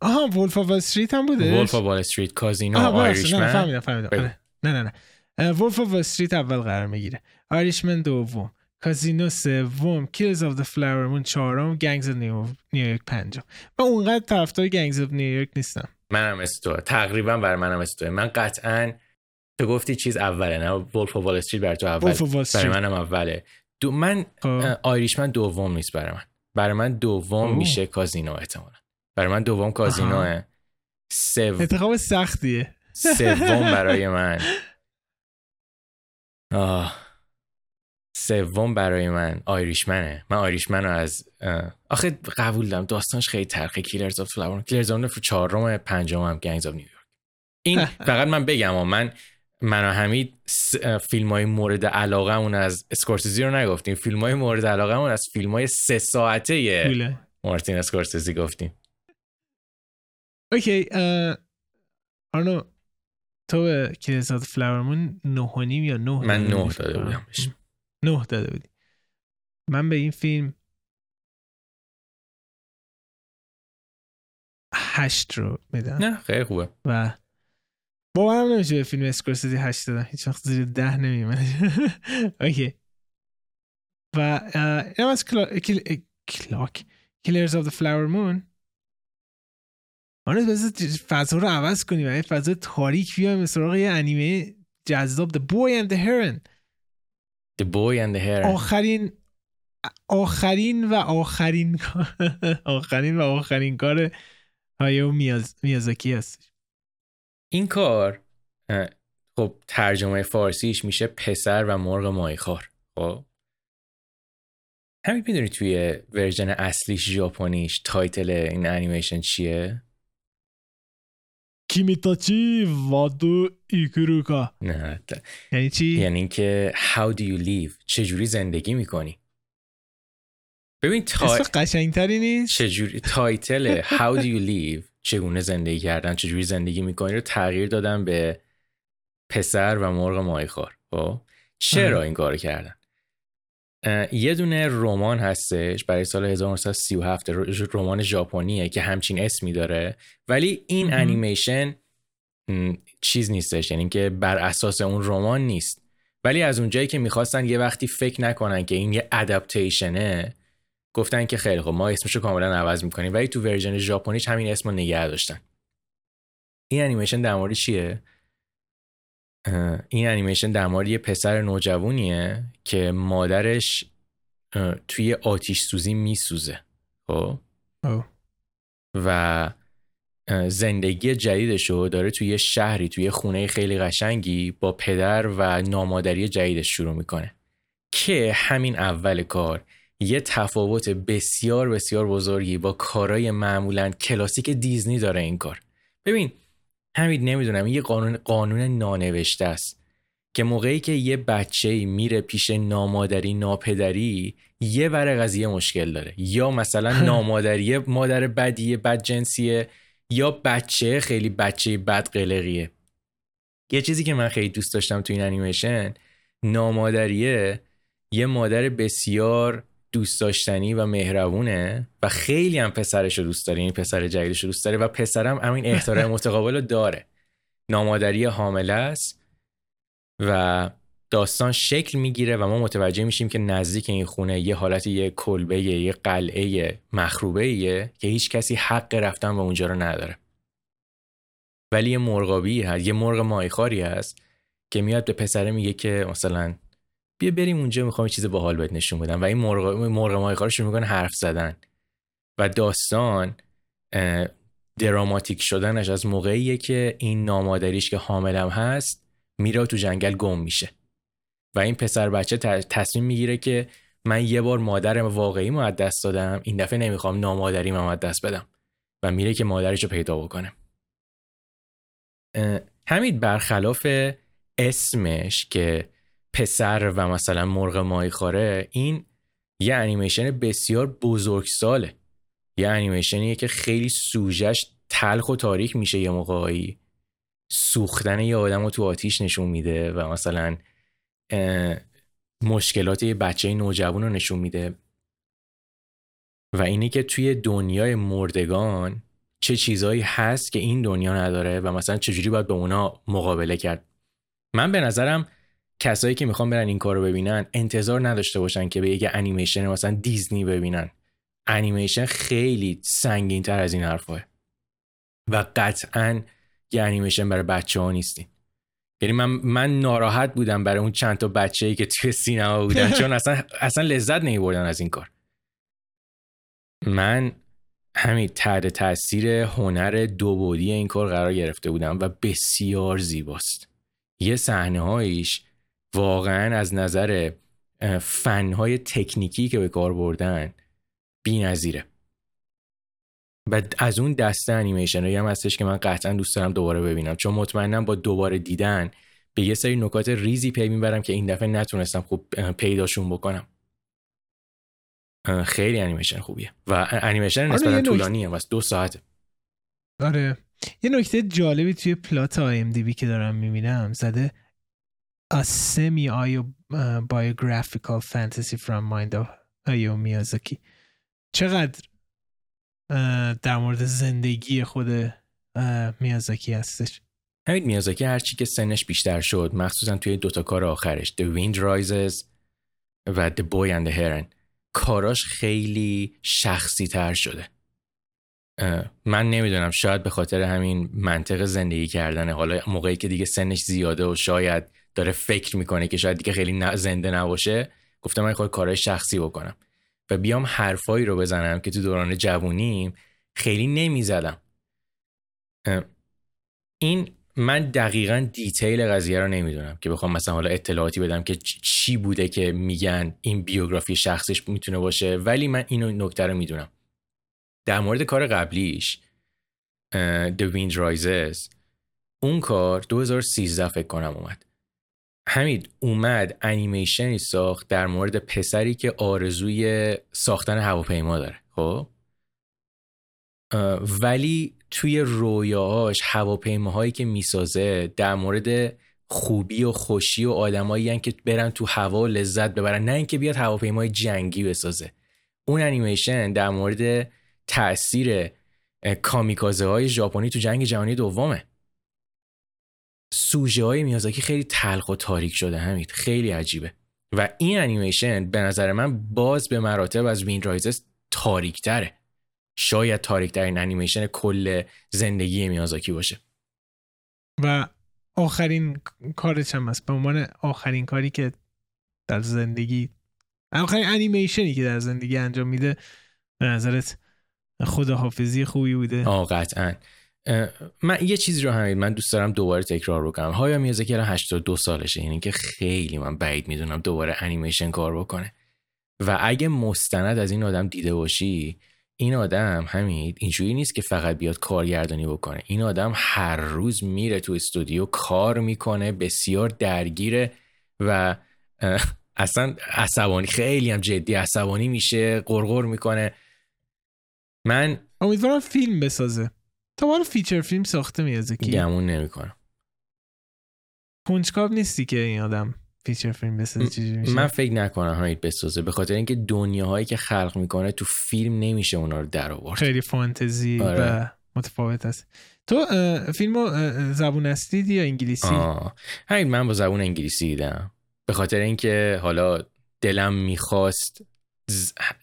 آها Wolf of Street هم بوده؟ Wolf of Wall Street کازینو ببخشید. نه Irishman فهمیدم. فهمیدم. آره. نه نه نه. Wolf of Street اول قرار می‌گیره. Irishman دوم. کازینو سوم. Killers of the Flower Moon چهارم. Gangs New York پنجم. من اونقدر طرفدار Gangs of New York نیستم. منم مثل تو تقریبا بر منم مثل تو من قطعا تو گفتی چیز اوله نه؟ Wolf of Wall Street بر تو اول برای منم اوله. دو من خب. Irishman دوم نیست برای من. برای من دوم. میشه کازینو احتمالا. برای من دوم کازینوه سو... انتخاب سختیه. سوم برای من. آه. سوم برای من Irishman ه. من Irishman رو از آخه قبول دارم داستانش خیلی تلخه Killers of Flower Killers of چهارم پنجم هم Gangs of New York این فقط من بگم من من و حمید فیلم های مورد علاقه اون از اسکورسیزی رو نگفتیم. فیلم های مورد علاقه اون از فیلم های سه ساعته مارتین اسکورسیزی گفتیم. okay آرنو تو به Killers of the Flower Moon نه و نیم یا نه من نه داده. بودم نه داده بودی. من به این فیلم هشت رو میدم. نه خیلی خوبه. و باورم نمیشه به فیلم اسکورسیزی هشت دادم. هیچ وقت زیر ده نمیمونه okay. و اینم از کلا... کل... کلاک Killers of the Flower Moon آنه بذار فضا رو عوض کنیم یه فضا تاریک بیایم سراغ یه انیمه جذاب The Boy and the Heron. The Boy and the Heron. آخرین آخرین و آخرین آخرین و آخرین کار هایائو میاز... میازاکی هست این کار خب ترجمه فارسیش میشه پسر و مرغ ماهیخوار خب؟ همین می‌دونی توی version اصلیش ژاپنیش title این انیمیشن چیه؟ 君たちはどう 生きるか نه ت- یعنی چی؟ یعنی اینکه how do you live چجوری زندگی می‌کنی؟ ببین تا... اسم قشنگتری نیست؟ چجوری title how do you live چگونه زندگی کردن؟ چجوری زندگی می‌کنی رو تغییر دادن به پسر و مرغ ماهیخوار. خب؟ چرا. این کارو کردن؟ یه دونه رمان هستش برای سال 1937 ر- رمان ژاپنیه که همچین اسمی داره. ولی این. انیمیشن چیز نیستش یعنی که بر اساس اون رمان نیست. ولی از اونجایی که می‌خواستن یه وقتی فکر نکنن که این یه adaptation ه گفتن که خیلی خب ما اسمشو کاملا عوض می‌کنیم. ولی تو version ژاپنیش همین اسم رو نگه داشتن. این انیمیشن در مورد چیه؟ این انیمیشن در مورد یه پسر نوجوانیه که مادرش توی آتیش سوزی میسوزه خب. و زندگی جدیدش رو داره توی یه شهری توی یه خونه خیلی قشنگی با پدر و نامادری جدیدش شروع می‌کنه که همین اول کار یه تفاوت بسیار بسیار بزرگی با کارهای معمولا کلاسیک دیزنی داره این کار ببین همین نمی‌دونم یه قانون قانون نانوشته است که موقعی که یه بچه میره پیش نامادری ناپدری یه ور قضیه مشکل داره. یا مثلا نامادری مادر بدیه بد جنسیه یا بچه خیلی بچه بد قلقیه. یه چیزی که من خیلی دوست داشتم تو این انیمیشن نامادریه یه مادر بسیار دوست داشتنی و مهربونه و خیلی هم پسرش رو دوست داره این پسر جدیدش رو دوست داره و پسرم همین احترام متقابل رو داره. نامادری حامله است و داستان شکل می‌گیره و ما متوجه میشیم که نزدیک این خونه یه حالت یه کلبه یه قلعه مخروبه که هیچ کسی حق رفتن به اونجا رو نداره. ولی یه مرغابی هست یه مرغ ماهیخواری هست که میاد به پسره میگه که مثلا بیا بریم اونجا می‌خوام چیز باحال بهت نشون بدم. و این مرغ مرغ ماهیخوار شروع می‌کنه حرف زدن. و داستان دراماتیک شدنش از موقعیه که این نامادریش که حاملم هست میره تو جنگل گم میشه. و این پسر بچه تصمیم می‌گیره که من یه بار مادر واقعی از دست دادم. این دفعه نمی‌خوام نامادری از دست بدم. و میره که مادرش رو پیدا بکنه. همین برخلاف اسمش که پسر و مثلا مرغ ماهی خاره این یه انیمیشن بسیار بزرگساله یه انیمیشنیه که خیلی سوژش تلخ و تاریک میشه یه موقعی. سوختن یه آدم رو تو آتیش نشون میده و مثلا مشکلات یه بچه نوجوان رو نشون میده. و اینی که توی دنیای مردگان چه چیزهایی هست که این دنیا نداره و مثلا چجوری باید به اونا مقابله کرد. من به نظرم کسایی که می‌خوان برن این کار رو ببینن انتظار نداشته باشن که به یه انیمیشن مثلا دیزنی ببینن. انیمیشن خیلی سنگین تر از این حرفاه و قطعا یه انیمیشن برای بچه ها نیستین یعنی من من ناراحت بودم برای اون چند تا بچه ای که توی سینما بودن چون اصلا اصلا لذت نمیبردن از این کار. من همین تحت تاثیر هنر دو بودی این کار قرار گرفته بودم و بسیار زیباست. یه صحنه هایش واقعا از نظر فنهای تکنیکی که به کار بردن بی نظیره. و از اون دسته انیمیشن هایی هم هستش که من قطعا دوست دارم دوباره ببینم. چون مطمئنم با دوباره دیدن به یه سری نکات ریزی پی می‌برم که این دفعه نتونستم خوب پیداشون بکنم. خیلی انیمیشن خوبیه. و انیمیشن آره، نسبتا طولانی هم دو ساعته. آره. یه نکته جالبی توی plot IMDb که دارم می‌بینم زده A semi biographical fantasy from mind of Hayao Miyazaki. چقدر در مورد زندگی خود میازاکی هستش؟ همین میازاکی هرچی که سنش بیشتر شد مخصوصا توی دوتا کار آخرش The Wind Rises و The Boy and the Heron کاراش خیلی شخصی تر شده من نمی‌دونم شاید به خاطر همین منطق زندگی کردن حالا موقعی که دیگه سنش زیاده و شاید داره فکر می‌کنه که شاید دیگه خیلی زنده نباشه گفتم من خود کارهای شخصی بکنم. و بیام حرفایی رو بزنم که تو دوران جوونیم خیلی نمی‌زدم. این من دقیقا دیتیل قضیه رو نمی‌دونم که بخوام مثلا حالا اطلاعاتی بدم که چی بوده که میگن این بیوگرافی شخصش می‌تونه باشه ولی من اینو نکته رو می‌دونم. در مورد کار قبلیش The Wind Rises اون کار 2013 فکر کنم اومد. حمید اومد انیمیشنی ساخت در مورد پسری که آرزوی ساختن هواپیما داره خب؟ ولی توی رویاهاش هواپیماهایی که می‌سازه در مورد خوبی و خوشی و آدمایی که برن تو هوا لذت ببرن نه اینکه بیاد هواپیمای جنگی بسازه. اون انیمیشن در مورد تاثیر کامیکازه های ژاپنی تو جنگ جهانی دومه. سوژه های میازاکی خیلی تلخ و تاریک شده همین خیلی عجیبه. و این انیمیشن به نظر من باز به مراتب از وین رایزز تاریک تره شاید تاریک این انیمیشن کل زندگی میازاکی باشه. و آخرین کارش هم هست. به عنوان آخرین کاری که در زندگی آخرین انیمیشنی که در زندگی انجام میده به نظرت خداحافظی خوبی بوده. آه قطعا. من یه چیزی رو همین من دوست دارم دوباره تکرار بکنم. هایا میازاکی الان 82 سالشه یعنی که خیلی من بعید می‌دونم دوباره انیمیشن کار بکنه. و اگه مستند از این آدم دیده باشی این آدم همین اینجوری نیست که فقط بیاد کارگردانی بکنه. این آدم هر روز میره تو استودیو کار می‌کنه بسیار درگیره و اصلا عصبانی خیلی هم جدی عصبانی میشه قرقر می‌کنه. من امیدوارم فیلم بسازه. تا حالا فیچر فیلم ساخته میازکی؟ گمون نمی‌کنم. کنجکاو نیستی که این آدم feature film بسازه میشه؟ من فکر نکنم هایت بسازه به خاطر اینکه دنیاهایی که خلق می‌کنه تو فیلم نمیشه اونا رو در آورد. خیلی فانتزی آره. و متفاوت است. تو فیلمو زبون اصلی دیدی یا انگلیسی؟ همین من با زبون انگلیسی دیدم. به خاطر اینکه حالا دلم می‌خواست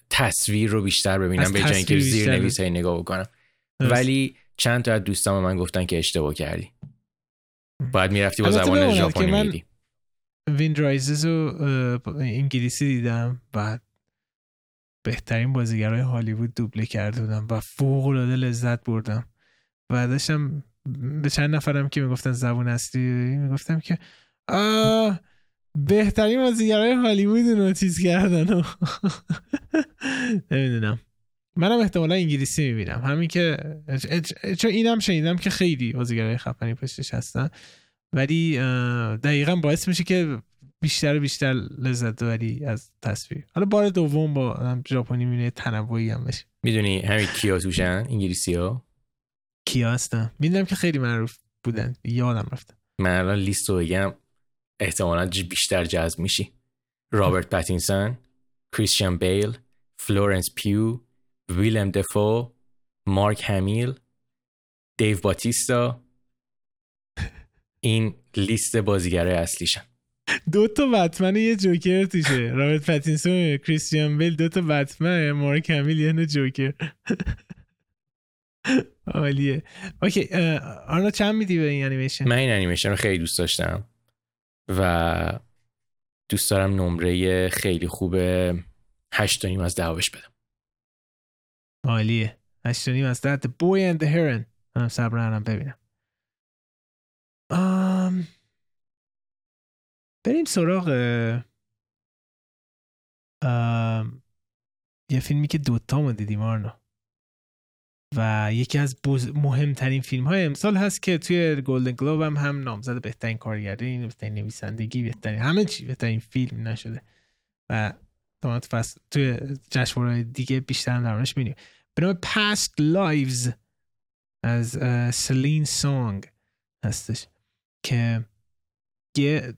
تصویر رو بیشتر ببینم به جای اینکه زیر نویس نگاه بکنم. ولی چند تا از دوستان من گفتن که اشتباه کردی. باید می‌رفتی با زبان ژاپنی میدی ویند رایزز رو انگلیسی دیدم بعد بهترین بازیگرای هالیوود دوبله کرده بودم و فوق العاده لذت بردم. و داشتم به چند نفرم که می‌گفتن زبون هستی می‌گفتم که آه بهترین بازیگرای هالیوود رو چیز کردن نمی‌دونم. منم احتمالا انگلیسی می‌بینم. همین که چون اینم شنیدم که خیلی بازیگرای خفنی پشتش هستن. ولی دقیقا باعث میشه که بیشتر و بیشتر لذت ببری از تصویر. حالا بار دوم با ژاپنی می‌بینه تنوعی هم بشه. می‌دونی همین کیا توشن؟ انگلیسی ها کیا هستن؟ می‌دونم که خیلی معروف بودن. یادم رفتم من الان لیست رو بگم. احتمالا بیشتر جذب میشی. رابرت پاتینسون کریستیان بیل فلورنس پیو ویلم دفو مارک همیل دیو باتیستا. این لیست بازیگرای اصلیشن دو تا بتمن یه جوکر توشه. رابرت پاتینسون کریستیان بیل دو تا بتمن مارک همیل یه جوکر. عالیه. okay آرنا چند میدی به این انیمیشن؟ من این انیمیشن رو خیلی دوست داشتم و دوست دارم نمره خیلی خوب هشت نیم از دعوش بدم. عالیه هشت نیم از The Boy and the Heron. من صبر ببینم. آم... بریم سراغ آم... یه فیلمی که دوتا ما دیدیم آرنا و یکی از مهمترین فیلم های امسال هست که توی گلدن گلوب هم هم نامزد بهترین کارگردانی بهترین نویسندگی بهترین همه چی بهترین فیلم نشده. و فصل توی جشنواره دیگه بیشتر هم درمانش میدیم به نام Past Lives از سلین سانگ هستش که یه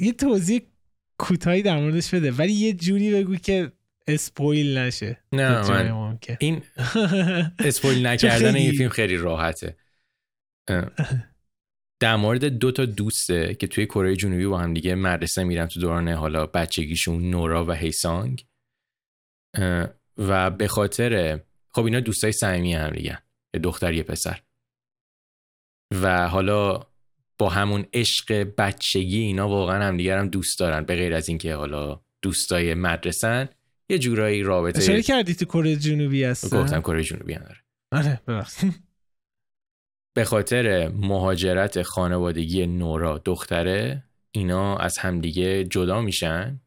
یه توضیح کوتاهی در موردش بده ولی یه جوری بگو که اسپویل نشه. نه من این اسپویل نکردن این فیلم خیلی راحته. در مورد دو تا دوسته که توی کره جنوبی با هم دیگه مدرسه میرن تو دوران حالا بچگیشون نورا و هیسانگ. و به خاطر خب اینا دوستای صمیمی هم دیگه یه دختر یه پسر. و حالا با همون عشق بچگی اینا واقعا هم دیگر هم دوست دارن. به غیر از اینکه حالا دوستای مدرسن یه جورایی رابطه اشاره کردی تو کره جنوبی هست گفتم کره جنوبی هم داره. آره به خاطر مهاجرت خانوادگی نورا دختره اینا از همدیگه جدا میشن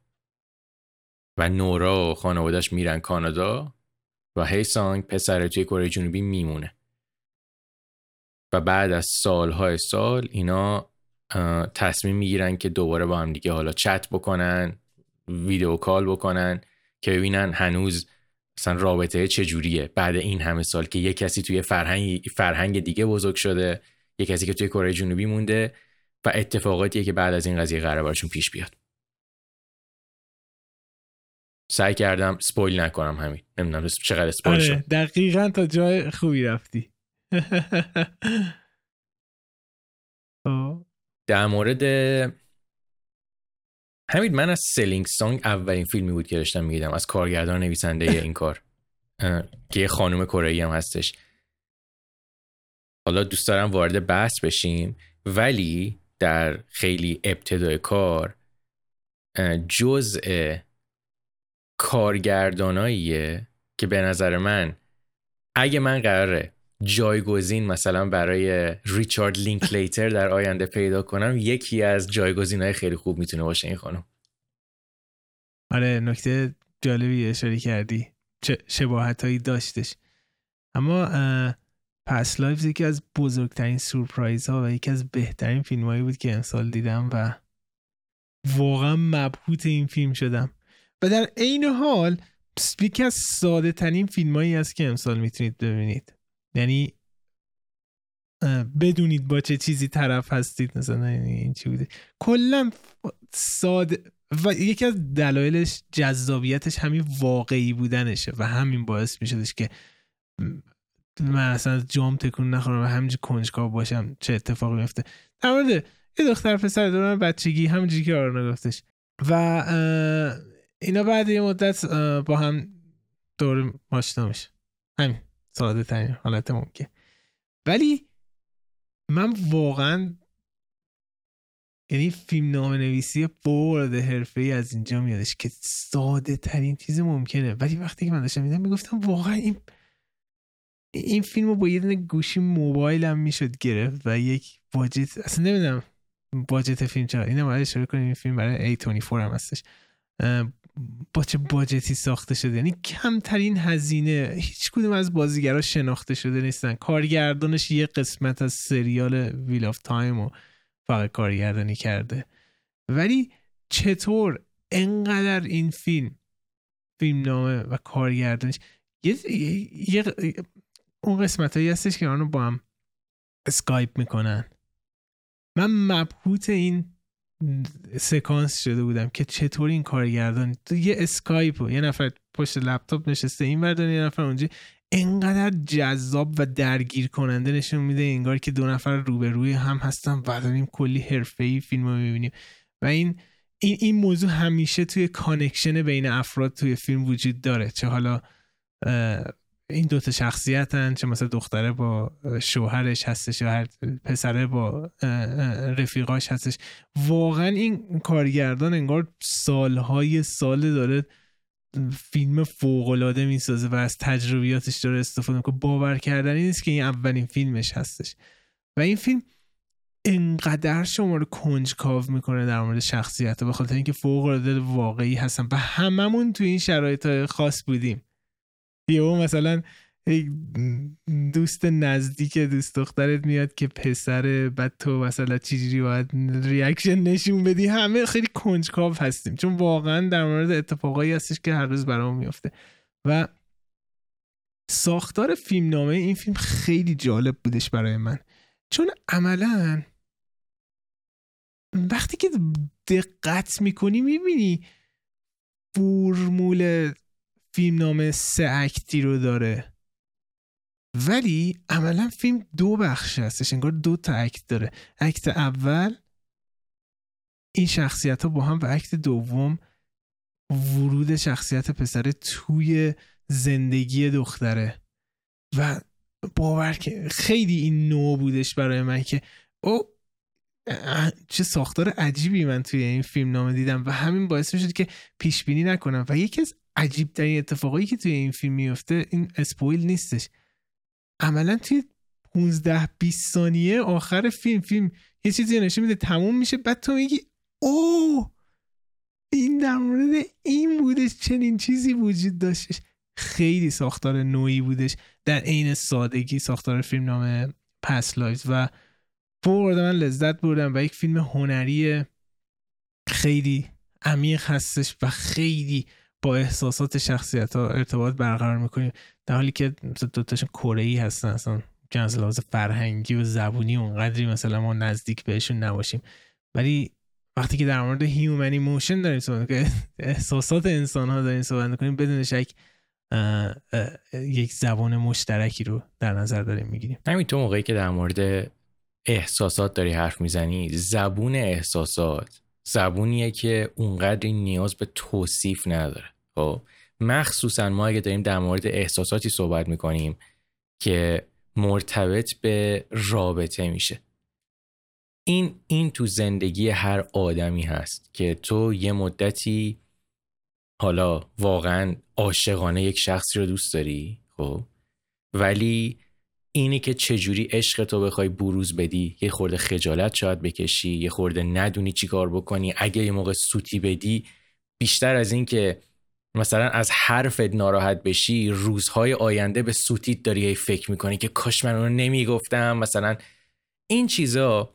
و نورا و خانوادش میرن کانادا و هیسانگ پسر توی کره جنوبی میمونه. و بعد از سالهای سال اینا تصمیم می‌گیرن که دوباره با هم دیگه حالا چت بکنن ویدیو کال بکنن که ببینن هنوز مثلا رابطه چجوریه بعد این همه سال که یه کسی توی فرهنگ, فرهنگ دیگه بزرگ شده یه کسی که توی کره جنوبی مونده و اتفاقاتیه که بعد از این قضیه قرار برشون پیش بیاد. سعی کردم سپویل نکنم همین. نمی‌دونم چقدر سپویل آره، شد. دقیقا تا جای خوبی رفتی. در مورد همین من از سلینگ سانگ اولین فیلمی بود که داشتم می‌دیدم. از کارگردان نویسنده این کار که یه خانم کره هم هستش. حالا دوست دارم وارد بحث بشیم. ولی در خیلی ابتدای کار جزء کارگرداناییه که به نظر من اگه من قراره جایگزین مثلا برای ریچارد لینکلیتر در آینده پیدا کنم یکی از جایگزین های خیلی خوب می‌تونه باشه این خانم. آره نکته جالبی اشاره کردی. شباهت هایی داشتش. اما Past Lives یکی از بزرگترین سورپرایز ها و یکی از بهترین فیلم هایی بود که امسال دیدم و واقعا مبهوت این فیلم شدم. و در عین حال یکی از ساده ترین فیلم هایی است که امسال می‌تونید ببینید. یعنی بدونید با چه چیزی طرف هستید مثلا این چی بوده. کلا ساده و یکی از دلایلش جذابیتش همین واقعی بودنشه و همین باعث میشدش که من اصلا جام تکون نخورم و همینجور کنجکاو باشم چه اتفاقی میفته در مورد یه دختر پسر دوران بچگی همینجوری که آرنا گفتش. و اینا بعد یه مدت با هم دور ماشنا میشه همین. ساده ترین حالت ممکن. ولی من واقعا یعنی فیلم نام نویسی برد حرفه ای از اینجا میادش که ساده ترین چیز ممکنه. ولی وقتی که من داشتم میدم می‌گفتم واقعا این این فیلم رو با یه دونه گوشی موبایل هم می‌شد گرفت و یک باجت اصلا نمی‌دونم budget فیلم چرا اینم باید اشاره کنیم این فیلم برای A24 هم هستش. با چه budget ی ساخته شده. یعنی کمترین هزینه. هیچ کدوم از بازیگرا شناخته شده نیستن. کارگردانش یه قسمت از سریال Wheel of Time و فقط کارگردانی کرده. ولی چطور انقدر این فیلم فیلم نامه و کارگردانش یه, یه اون قسمت هایی هستش که اینو با هم اسکایپ می‌کنن. من مبهوت این سکانس شده بودم که چطور این کارگردان تو یه اسکایپ یه نفر پشت لپتاپ نشسته این بردن یه نفر اونجا. انقدر جذاب و درگیر کننده نشون میده انگار که دو نفر روبروی هم هستن و داریم کلی ای فیلم رو می‌بینیم. و این این این موضوع همیشه توی connection بین افراد توی فیلم وجود داره چه حالا این دوتا شخصیتن چه مثلا دختره با شوهرش هستش یا پسره با رفیقاش هستش. واقعا این کارگردان انگار سالهای سال داره فیلم فوقالعاده می‌سازه و از تجربیاتش داره استفاده می‌کنه. باور کردنی نیست که این اولین فیلمش هستش. و این فیلم انقدر شما رو کنجکاو می‌کنه در مورد شخصیت به خاطر اینکه فوق العاده واقعی هستن و هممون تو این شرایط خاص بودیم. یهو مثلا دوست نزدیک دوست دخترت میاد که پسر بعد تو مثلا چجوری باید ریاکشن نشون بدی. همه خیلی کنجکاو هستیم. چون واقعا در مورد اتفاقایی هستش که هر روز برام میفته و ساختار فیلم نامه این فیلم خیلی جالب بودش برای من. چون عملا وقتی که دقت می‌کنی می‌بینی فرمول فیلم نام سه اکتی رو داره. ولی عملا فیلم دو بخش هستش انگار دو تا اکت داره. اکت اول این شخصیت ها با هم و اکت دوم ورود شخصیت پسره توی زندگی دختره. و باور که خیلی این نو بودش برای من که او چه ساختار عجیبی من توی این فیلم نامه دیدم و همین باعث می شد که پیش بینی نکنم. و یکی از عجیب ترین اتفاقایی که توی این فیلم میفته این اسپویل نیستش. عملا توی 15 20 ثانیه آخر فیلم فیلم یه چیزی نشون میده تموم میشه بعد تو میگی او این در مورد این بودش چنین چیزی وجود داشتش. خیلی ساختار نوعی بودش. در عین سادگی ساختار فیلم نام Past Lives و فوق من لذت بردم و یک فیلم هنری خیلی عمیق هستش و خیلی با احساسات شخصیت ها ارتباط برقرار می‌کنیم در حالی که دوتاشون کره ای هستن اصلا که از لحاظ فرهنگی و زبونی اونقدری مثلا ما نزدیک بهشون نباشیم. ولی وقتی که در مورد human emotion داریم صحبت که احساسات انسان ها داریم صحبت می‌کنیم بدون شک یک زبان مشترکی رو در نظر داریم می‌گیریم. همین تو موقعی که در مورد احساسات داری حرف می‌زنی زبون احساسات زبونیه که اونقدر نیاز به توصیف نداره. خب مخصوصا ما اگه داریم در مورد احساساتی صحبت می‌کنیم که مرتبط به رابطه میشه. این این تو زندگی هر آدمی هست که تو یه مدتی حالا واقعا عاشقانه یک شخصی رو دوست داری خب؟ ولی اینی که چجوری عشق تو بخوای بروز بدی؟ یه خورده خجالت شاید بکشی یه خورده ندونی چی کار بکنی. اگه یه موقع سوتی بدی بیشتر از این که مثلا از حرفت ناراحت بشی روزهای آینده به سوتیت داری هی فکر می‌کنی که کاش من اونو نمی‌گفتم. مثلا این چیزا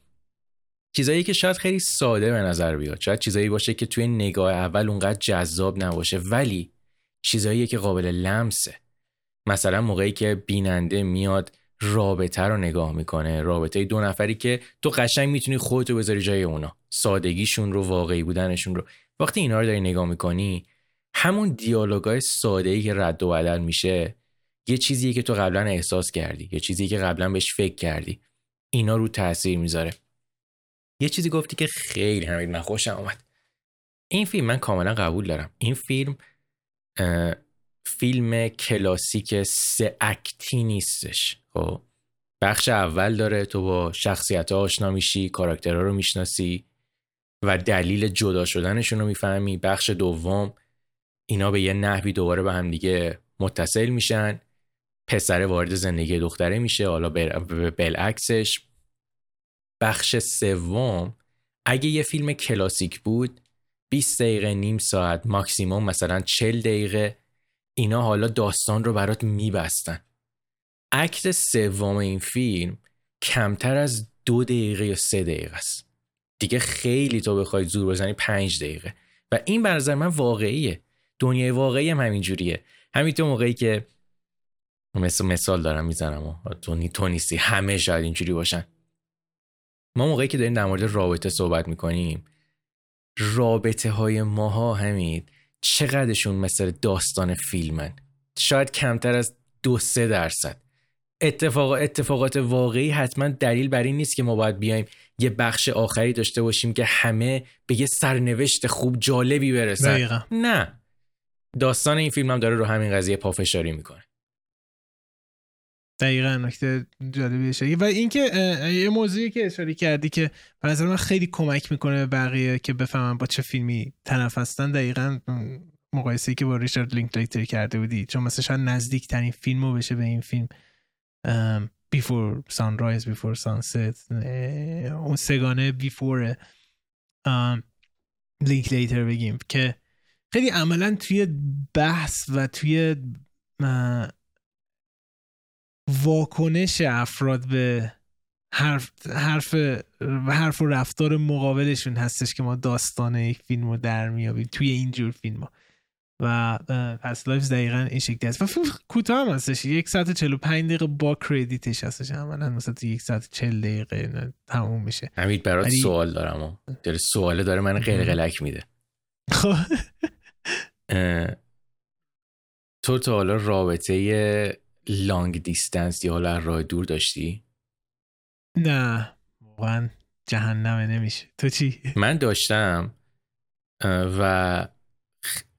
چیزایی که شاید خیلی ساده به نظر بیاد. شاید چیزایی باشه که توی نگاه اول اونقدر جذاب نباشه. ولی چیزایی که قابل لمسه. مثلا موقعی که بیننده میاد رابطه رو نگاه می‌کنه. رابطه دو نفری که تو قشنگ می‌تونی خودتو بذاری جای اونا. سادگیشون رو واقعی بودنشون رو. وقتی اینا رو داری نگاه می‌کنی همون دیالوگای ساده ای که رد و بدل میشه یه چیزیه که تو قبلا احساس کردی. یه چیزی که قبلا بهش فکر کردی. اینا رو تاثیر می‌ذاره. یه چیزی گفتی که خیلی همین من خوشم آمد این فیلم من کاملا قبول دارم. این فیلم فیلم کلاسیک سه اکتی نیستش. خب بخش اول داره تو با شخصیت ها آشنا میشی کاراکترها رو می‌شناسی و دلیل جدا شدنشون رو می‌فهمی. بخش دوم اینا به یه نحوی دوباره به هم دیگه متصل میشن. پسر وارد زندگی دختره میشه حالا بالعکسش. بخش سوم اگه یه فیلم کلاسیک بود 20 دقیقه نیم ساعت ماکسیموم مثلا 40 دقیقه اینا حالا داستان رو برات میبستن. اکت سوم این فیلم کمتر از دو دقیقه یا سه دقیقه است. دیگه خیلی تو بخوای زور بزنی پنج دقیقه. و این نظر من واقعیه. دنیای واقعی هم همینجوریه همین تو موقعی که مثل مثال دارم می‌زنم تو, تو نیستی. همه شاید اینجوری باشن. ما موقعی که داریم در مورد رابطه صحبت می‌کنیم رابطه های ماها همین چقدرشون مثل داستان فیلمن؟ شاید کمتر از دو سه درصد. اتفاق اتفاقات واقعی حتما دلیل بر این نیست که ما باید بیایم یه بخش آخری داشته باشیم که همه به یه سرنوشت خوب جالبی برسن. نه. داستان این فیلم هم داره رو همین قضیه پافشاری می‌کنه. دقیقا نکته جالبی شدی و اینکه یه موضوعی که اشاره کردی که به نظر من خیلی کمک می‌کنه به بقیه که بفهمن با چه فیلمی طرف هستن دقیقا مقایسه که با ریچارد لینکلیتر کرده بودی. چون مثلا شاید نزدیک ترین فیلمو بشه به این فیلم بیفور سانرایز بیفور سانست اون سگانه بیفور لینکلیتر بگیم که خیلی عملا توی بحث و توی واکنش افراد به حرف, حرف و حرف و رفتار مقابلشون هستش که ما داستان یک فیلم رو در میابیم توی اینجور فیلم ها و Past Lives دقیقا این شکلی هست و فیلم کوتاه هم هستش یک ساعت چهل و پنج دقیقه با credit ش هستش. عملا مثلا یک ساعت چل دقیقه تموم میشه. همین برات سوال دارم داره سواله داره من قلقلک میده. خب. تو تا حالا رابطه لانگ دیستنس یا حالا راه دور داشتی؟ نه واقعا جهنمه نمیشه تو چی؟ من داشتم و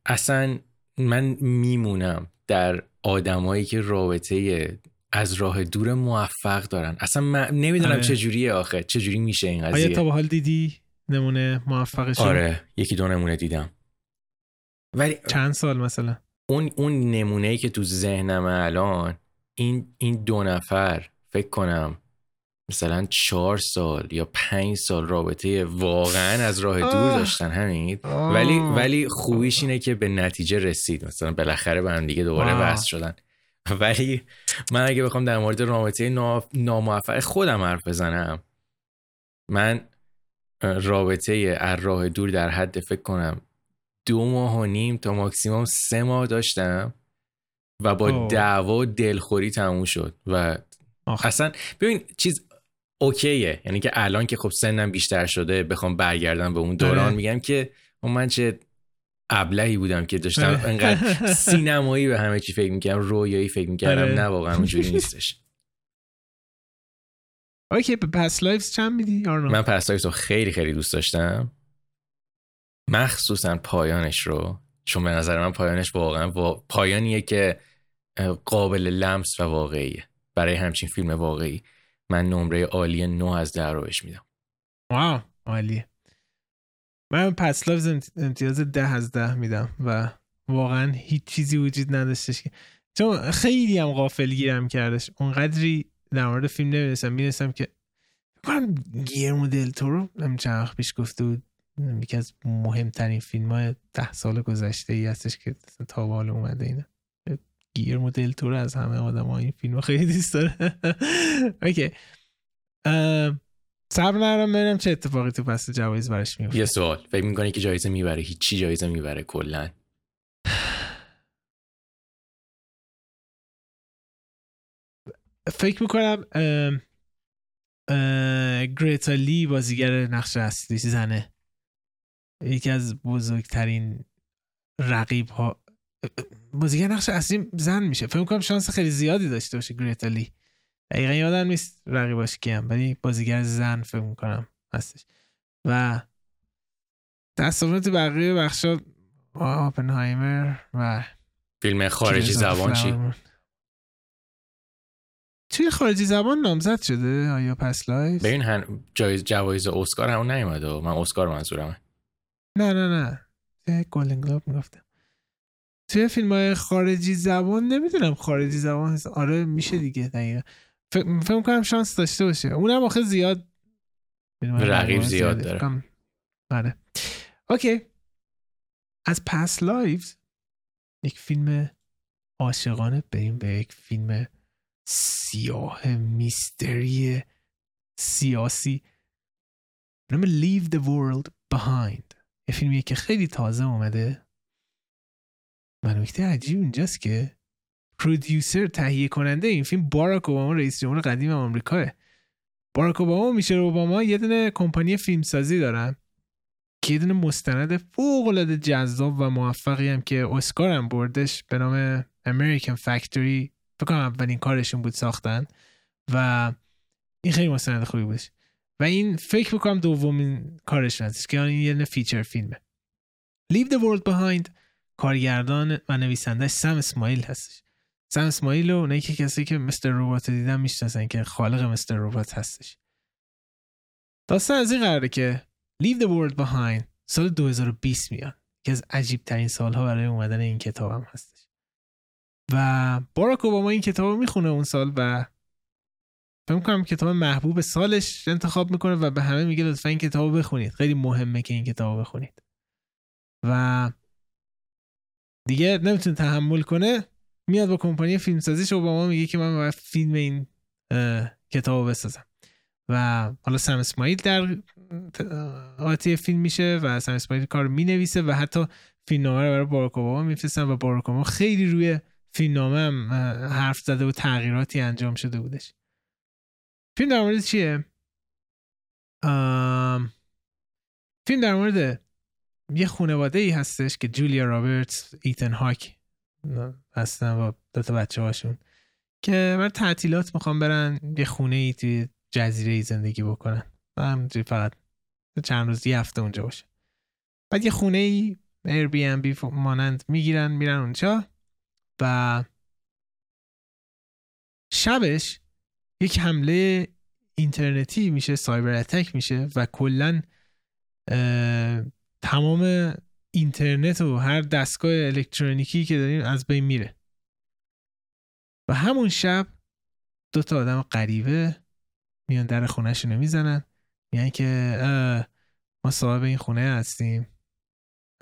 اصلا من میمونم در آدمایی که رابطه از راه دور موفق دارن اصلا من نمی‌دونم آره. چجوریه آخه چجوری میشه این قضیه آیا تا به حال دیدی نمونه موفقش آره یکی دو نمونه دیدم ولی چند سال مثلا اون اون نمونه ای که تو ذهنم الان این این دو نفر فکر کنم مثلا چهار سال یا پنج سال رابطه واقعا از راه دور داشتن همین؟ ولی ولی خوبیش اینه که به نتیجه رسید. مثلا بالاخره به هم دیگه دوباره وصل شدن. ولی من اگه بخوام در مورد رابطه ناموفق خودم حرف بزنم من رابطه از راه دور در حد فکر کنم دو ماه و نیم تا ماکسیموم سه ماه داشتم و با دعوا و دلخوری تموم شد و اصلا ببین چیز اوکیه یعنی که الان که خب سنم بیشتر شده بخوام برگردم به اون دوران آره. میگم که من چه ابلهی بودم که داشتم آره. انقدر سینمایی به همه چی فکر می‌کردم رویایی فکر می‌کردم آره. نه واقعا اونجوری نیستش OK Past Lives چند میدی من Past Lives رو خیلی خیلی دوست داشتم مخصوصا پایانش رو چون به نظر من پایانش واقعا پایانیه که قابل لمس و واقعیه. برای همچین فیلم واقعی من نمره عالی نه از ده رو میدم. wow عالیه. من پس امتیاز ده از ده میدم و واقعا هیچ چیزی وجود نداشتش که چون خیلی هم غافل گیرم کردش. اونقدری در مورد فیلم نمی‌دونستم می‌دونستم که کنم گیرمو دل تو رو وقت پیش گفته بود. یکی از مهمترین فیلم های ده سال گذشته ای هستش که تا حال اومده اینه گیر مدل تور از همه آدم ها این فیلم خیلی دوست داره. اوکی. صبر نرم ببینم چه اتفاقی تو پس جوایز برش میفته یه سوال. فکر می‌کنی که جایزه می‌بره؟ هیچی جایزه می‌بره کلا؟ فکر می‌کنم گریتا لی بازیگر نقش اصلی زنه. یکی از بزرگترین رقیب ها بازیگر نقش اصلی زن میشه. فکر کنم شانس خیلی زیادی داشته باشه گریتالی دقیقا یادم نیست رقیباش کیم ولی بازیگر زن فکر می‌کنم هستش. و تصاویرات بقیه بخشا Oppenheimer و فیلم خارجی زبان چی؟ توی خارجی زبان نامزد شده آیا Past Lives؟ به این هن... جایز جوایز اسکار همون نیومده. من اسکار منظورمه. نه نه نه. Golden Globe می‌گفتم. توی فیلم های خارجی زبان نمی‌دونم خارجی زبان هست. آره میشه دیگه دقیقا. فکر کنم شانس داشته باشه. اونم آخه زیاد رقیب زیاد داره. آره. OK. از Past Lives یک فیلم عاشقانه بریم به یک فیلم سیاه mystery سیاسی. نام Leave the World Behind. یه فیلمیه که خیلی تازه اومده. و نکته عجیب اینجاست که producer تهیه کننده این فیلم باراک اوباما رئیس جمهور قدیم آمریکاه. باراک اوباما و میشل اوباما یه دونه کمپانی فیلمسازی دارن که یه دونه مستند فوق العاده جذاب و موفقی هم که اسکار هم بردش به نام American Factory. فکر کنم اولین کارشون بود ساختن و این خیلی مستند خوبی بودش و این فکر می‌کنم دومین کارش هستش که این یه feature film ه. Leave the World Behind کارگردان و نویسندهش سم اسماعیل هستش. سم اسماعیل و اونایی که کسی که مستر روبات دیدن می‌شناسن که خالق مستر روبات هستش. داستان از این قراره که Leave the World Behind سال 2020 میاد که از عجیب ترین سالها برای اومدن این کتاب هم هستش. و باراک اوباما این کتاب رو می‌خونه اون سال و فکر کنم کتاب محبوب سالش انتخاب می‌کنه و به همه میگه لطفا این کتاب بخونید. خیلی مهمه که این کتاب بخونید. و دیگه نمی‌تونه تحمل کنه میاد با کمپانی فیلمسازیش اوباما میگه که من باید فیلم این کتاب بسازم. و حالا سم اسماعیل در آتی فیلم میشه و سم اسماعیل کار می‌نویسه و حتی فیلمنامه رو برای باراک اوباما میفرستن و باراک خیلی روی فیلمنامه هم حرف زده و تغییراتی انجام شده بودش. فیلم در مورد چیه؟ فیلم در مورد یه خانواده ای هستش که جولیا رابرتس ایتن هاک هستن با دو تا بچه هاشون که برای تعطیلات می‌خوام برن یه خونه ای توی جزیره ای زندگی بکنن و همجوری فقط چند روز یه هفته اونجا باشه بعد یه خونه ای Airbnb مانند می‌گیرن میرن اونجا و شبش یک حمله اینترنتی میشه سایبر اتک میشه و کلا تمام اینترنت و هر دستگاه الکترونیکی که داریم از بین میره. و همون شب دو تا آدم غریبه میان در خونهشون رو می‌زنن. میگن که ما صاحب این خونه هستیم.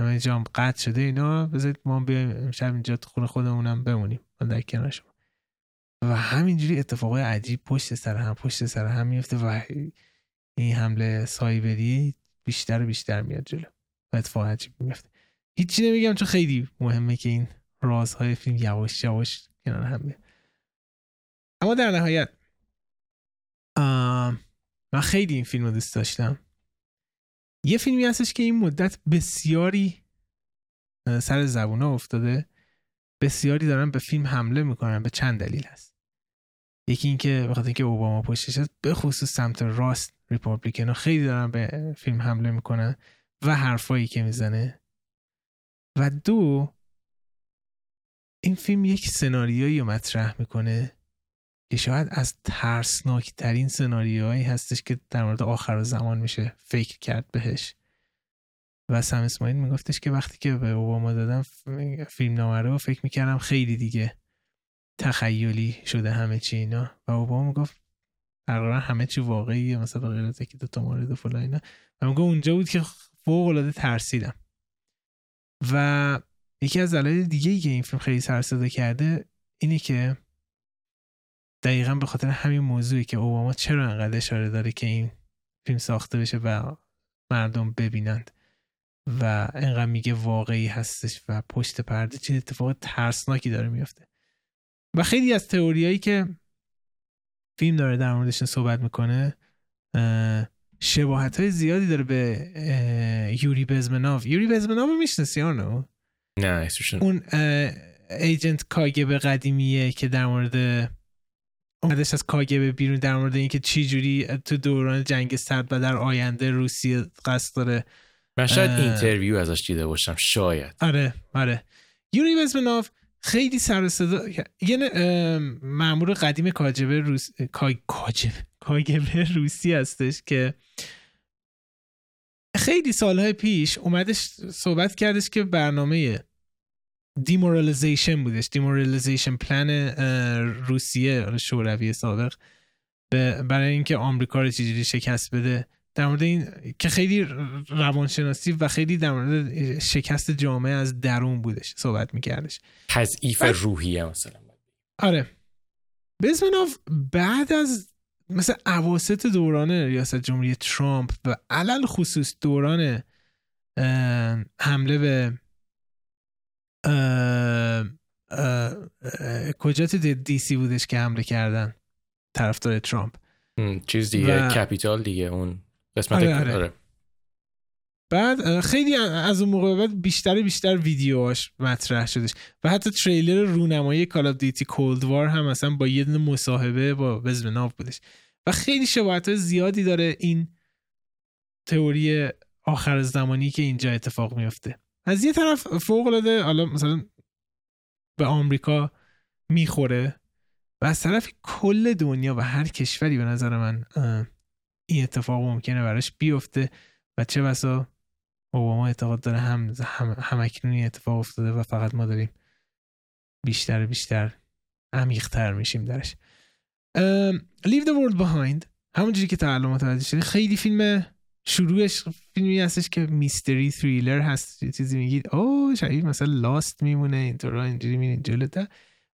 همه جام قطع شده اینا. بذارید ما بیایم امشب اینجا خونه خودمونم بمونیم. در کنار و همینجوری اتفاقای عجیب پشت سر هم پشت سر هم میفته و این حمله سایبری بیشتر و بیشتر میاد جلو و اتفاق عجیب میفته هیچی نمیگم چون خیلی مهمه که این رازهای فیلم یواش یواش کنار هم اما در نهایت من خیلی این فیلم رو دوست داشتم. یه فیلمی هستش که این مدت بسیاری سر زبونه افتاده. بسیاری دارن به فیلم حمله می‌کنن به چند دلیل هست. یکی اینکه بخاطر اینکه اوباما پشتش هست به خصوص سمت راست ریپابلیکن خیلی دارن به فیلم حمله می‌کنن و حرفایی که می‌زنه. و دو این فیلم یک سناریویی رو مطرح می‌کنه که شاید از ترسناک ترین سناریوهایی هستش که در مورد آخر زمان میشه فکر کرد بهش. و سم اسماعیل میگفتش که وقتی که به اوباما دادم فیلم نامه رو فکر می‌کردم خیلی دیگه. تخیلی شده همه چی اینا. و اوباما می‌گفت تقریبا همه چی واقعیه مثلا غیر از یکی دو تا مورد و اینا. و میگه اونجا بود که فوق العاده ترسیدم. و یکی از دلایل دیگه ای که این فیلم خیلی سر کرده اینه که دقیقا به خاطر همین موضوعی که اوباما چرا انقدر اشاره داره که این فیلم ساخته بشه و مردم ببینند و انقدر میگه واقعی هستش و پشت پرده چه اتفاق ترسناکی داره میفته و خیلی از تئوریایی که فیلم داره در موردش صحبت می‌کنه شباهت های زیادی داره به یوری بزمناف. یوری بزمناف رو میشنسی آنو؟ نه اون ایجنت کاگب قدیمیه که در مورد اومدش از کاگ‌ب بیرون در مورد اینکه چی جوری تو دوران جنگ سرد و در آینده روسیه قصد داره. من شاید interview ازش دیده باشم شاید. آره آره. یوری بزمناف خیلی سر صدا یه مامور قدیم کاگ‌ب روس کاگ‌ب کاگ‌ب روسی هستش که خیلی سالهای پیش اومدش صحبت کردش که برنامه demoralization بودش. demoralization plan روسیه شوروی سابق برای اینکه آمریکا رو چجوری شکست بده. در مورد این که خیلی روانشناسی و خیلی در مورد شکست جامعه از درون بودش صحبت میکردش. تضعیف روحیه مثلا. آره. بزمناف بعد از مثل اواسط دوران ریاست جمهوری ترامپ و علی‌الخصوص دوران حمله به کجا تو DC بودش که حمله کردن طرفدار ترامپ. چیز دیگه Capitol دیگه اون قسمت آره, آره. آره. بعد خیلی از اون موقع بعد بیشتر بیشتر ویدیوهاش مطرح شدش و حتی تریلر رونمایی Call of Duty Cold War هم مثلا با یه دونه مصاحبه با بزمناف بودش و خیلی شباهت زیادی داره این تئوری آخر زمانی که اینجا اتفاق میفته از یه طرف فوق العاده حالا مثلا به آمریکا می‌خوره و از طرف کل دنیا و هر کشوری به نظر من این اتفاق ممکنه براش بیفته و چه بسا اوباما اعتقاد داره هم هم همکنونی اتفاق افتاده و فقط ما داریم بیشتر بیشتر عمیقتر میشیم درش. Leave the World Behind همونجوری که الان متوجه شدی. خیلی فیلم شروعش فیلمی هستش که میستری تریلر هست چیزی میگید او شاید مثلا لاست میمونه اینطور اینجوری میرین جلوتر.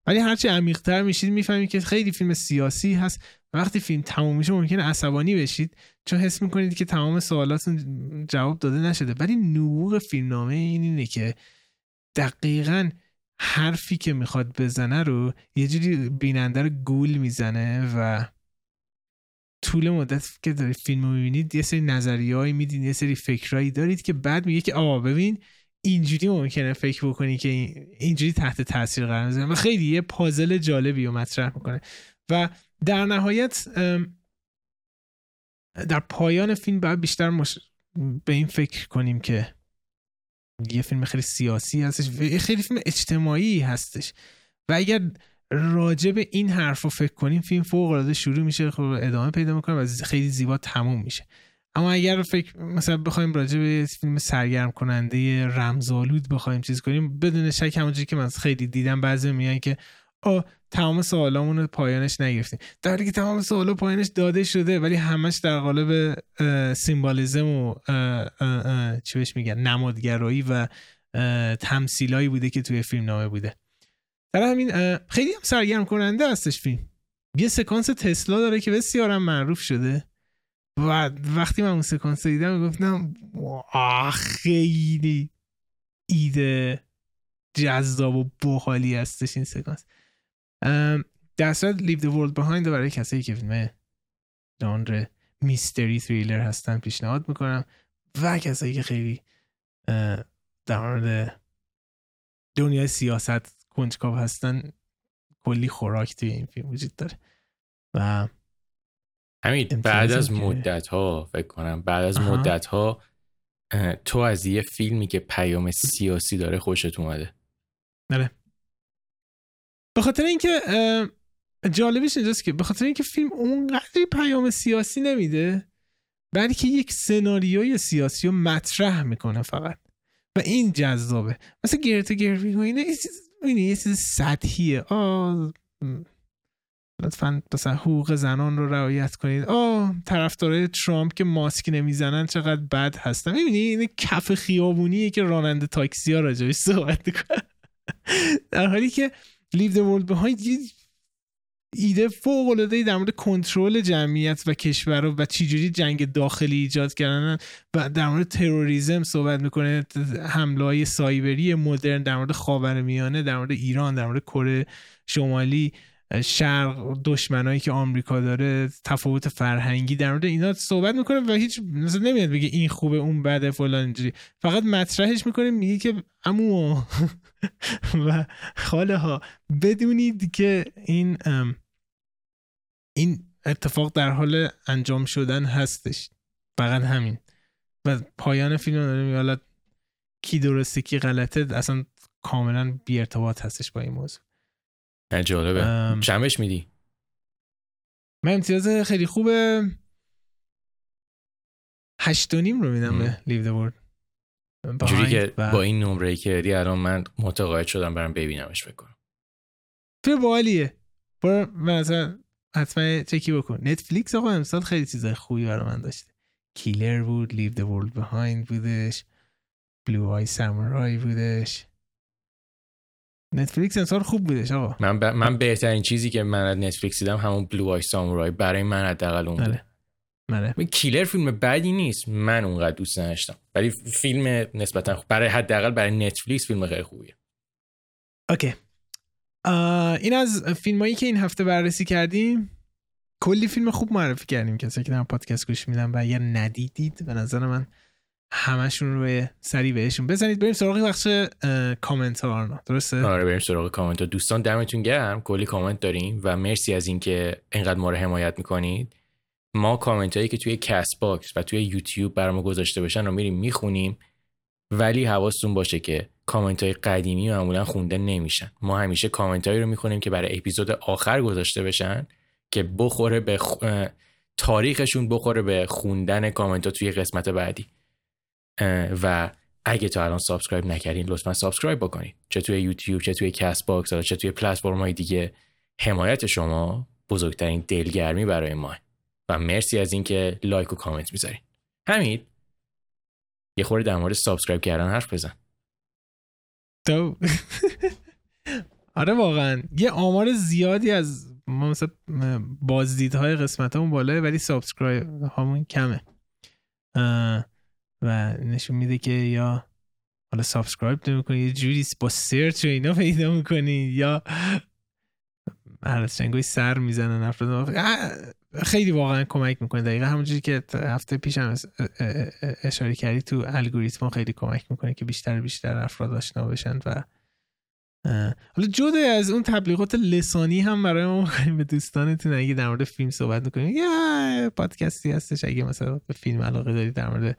ولی هرچی عمیقتر میشید می‌فهمید که خیلی فیلم سیاسی هست. وقتی فیلم تموم میشه ممکنه عصبانی بشید چون حس می‌کنید که تمام سوالاتون جواب داده نشده. ولی نبوغ فیلمنامه این اینه که دقیقا حرفی که می‌خواد بزنه رو یه جوری بیننده رو گول می‌زنه و طول مدت که دارید فیلم رو می‌بینید یه سری نظریهایی میدین یه سری فکرهایی دارید که بعد میگه که آقا ببین اینجوری ممکنه فکر بکنی که اینجوری تحت تاثیر قرار می‌زنه و خیلی یه پازل جالبی رو مطرح می‌کنه. و در نهایت در پایان فیلم باید بیشتر مش... به این فکر کنیم که یه فیلم خیلی سیاسی هستش و خیلی فیلم اجتماعی هستش. و اگر راجع به این حرف رو فکر کنیم فیلم فوق العاده شروع میشه خب ادامه پیدا می‌کنه و خیلی زیبا تموم میشه. اما اگر فکر مثلا بخوایم راجع به فیلم سرگرم کننده رمزآلود بخوایم چیز کنیم بدون شک همونجوری که من خیلی دیدم بعضی میگن که آ تمام سوالامون رو پایانش نگرفتیم. در حالی که تمام سوالا پایانش داده شده ولی همش در قالب سیمبالیزم و چی بهش میگن نمادگرایی و تمثیلایی بوده که توی فیلم نامه بوده. در همین خیلی هم سرگرم کننده هستش فیلم. یه سکانس تسلا داره که بسیارم معروف شده. و وقتی من اون سکانس دیدم گفتم خیلی ایده جذاب و بحالی هستش این سکانس. در صورت Leave the World Behind برای کسایی که فیلم جانر میستری تریلر هستن پیشنهاد می‌کنم و کسایی که خیلی در مورد دنیای سیاست کنجکاو هستن کلی خوراک توی این فیلم وجود داره و همین بعد از مدت ها فکر کنم بعد از مدت ها تو از یه فیلمی که پیام سیاسی داره خوشت اومده. بله. به خاطر اینکه جالبش اینجاست که به خاطر اینکه فیلم اونقدری پیام سیاسی نمیده بلکه یک سناریوی سیاسی رو مطرح می‌کنه فقط. و این جذابه. مثل گرت گروینگ و اینه یه چیز سطحیه. آه لطفا مثلا حقوق زنان رو رعایت کنید. آه طرفدارای ترامپ که ماسک نمی‌زنن چقدر بد هستن. می‌بینی این کف خیابونیه که راننده تاکسی ها راجبش صحبت می‌کنن. در حالی که Leave the World Behind. ایده فوق العاده در مورد کنترل جمعیت و کشور و چجوری جنگ داخلی ایجاد کردن و در مورد تروریسم صحبت می‌کنه. حمله های سایبری مدرن در مورد خاورمیانه در مورد ایران در مورد کره شمالی. شرق دشمنایی که آمریکا داره تفاوت فرهنگی در مورد اینا صحبت می‌کنه و هیچ مثلا نمیاد بگه این خوبه اون بده فلان اینجوری. فقط مطرحش می‌کنه میگه که امو و خاله ها بدونید که این این اتفاق در حال انجام شدن هستش. فقط همین. و پایان فیلم داره میگه کی درسته کی غلطه اصلا کاملا بی ارتباط هستش با این موضوع. جالبه. چمش میدی؟ من امتیاز خیلی خوبه. هشت و نیم رو میدم به لیو the جوری که با این نمره که دادی الان من متقاعد شدم برم ببینمش بکنم تو بالیه. برو مثلا حتما چکی بکن. نتفلیکس آقا امسال خیلی چیزای خوبی برای من داشته. Killer بود Leave the World Behind بودش. Blue Eye Samurai بودش. نتفلیکس امسال خوب بودش آقا. من, ب... من بهترین چیزی که من از نتفلیکس دیدم همون Blue Eye Samurai برای من حداقل اون بوده بله. Killer فیلم بدی نیست. من اونقدر دوست نداشتم. ولی فیلم نسبتا خوب برای حداقل برای نتفلیکس فیلم خیلی خوبیه. okay. این از فیلمایی که این هفته بررسی کردیم. کلی فیلم خوب معرفی کردیم. کسی که در پادکست گوش میدن و اگر ندیدید به نظر من همشون رو یه سری بهشون بزنید. بریم سراغ بخش کامنت ها درسته؟ آره بریم سراغ کامنت ها دوستان دمتون گرم. کلی کامنت داریم و مرسی از اینکه اینقدر ما رو حمایت می‌کنید. ما کامنت هایی که توی Castbox و توی یوتیوب برام گذاشته باشن رو میریم می‌خونیم. ولی حواستون باشه که کامنت های قدیمی معمولا خونده نمیشن. ما همیشه کامنت هایی رو می‌خونیم که برای اپیزود آخر گذاشته بشن که بخوره به تاریخشون بخوره به خوندن کامنت ها توی قسمت بعدی. و اگه تا الان subscribe نکردین لطفا subscribe بکنید چه توی یوتیوب چه توی Castbox چه توی پلتفرم های دیگه. حمایت شما بزرگترین دلگرمی برای ما و مرسی از اینکه like و کامنت می‌ذارین. همین یه خورده در مورد subscribe کردن حرف بزن. تو؟ آره واقعا. یه آمار زیادی از ما مثلا بازدیدهای قسمت همون بالاست ولی subscribe همون کمه. و نشون میده که یا حالا subscribe نمی‌کنی یه جوری با search و اینا پیدا می‌کنی یا هر چنگوی سر می‌زنن افراد خیلی واقعا کمک می‌کنه. دقیقا همونجوری که هفته پیش هم اشاره کردی تو الگوریتم خیلی کمک می‌کنه که بیشتر بیشتر افراد آشنا بشن و حالا جدا از اون تبلیغات لسانی هم برای ما می‌کنیم به دوستانتون اگه در مورد فیلم صحبت می‌کنیم یا پادکستی هستش. اگه مثلا به فیلم علاقه دارید در مورد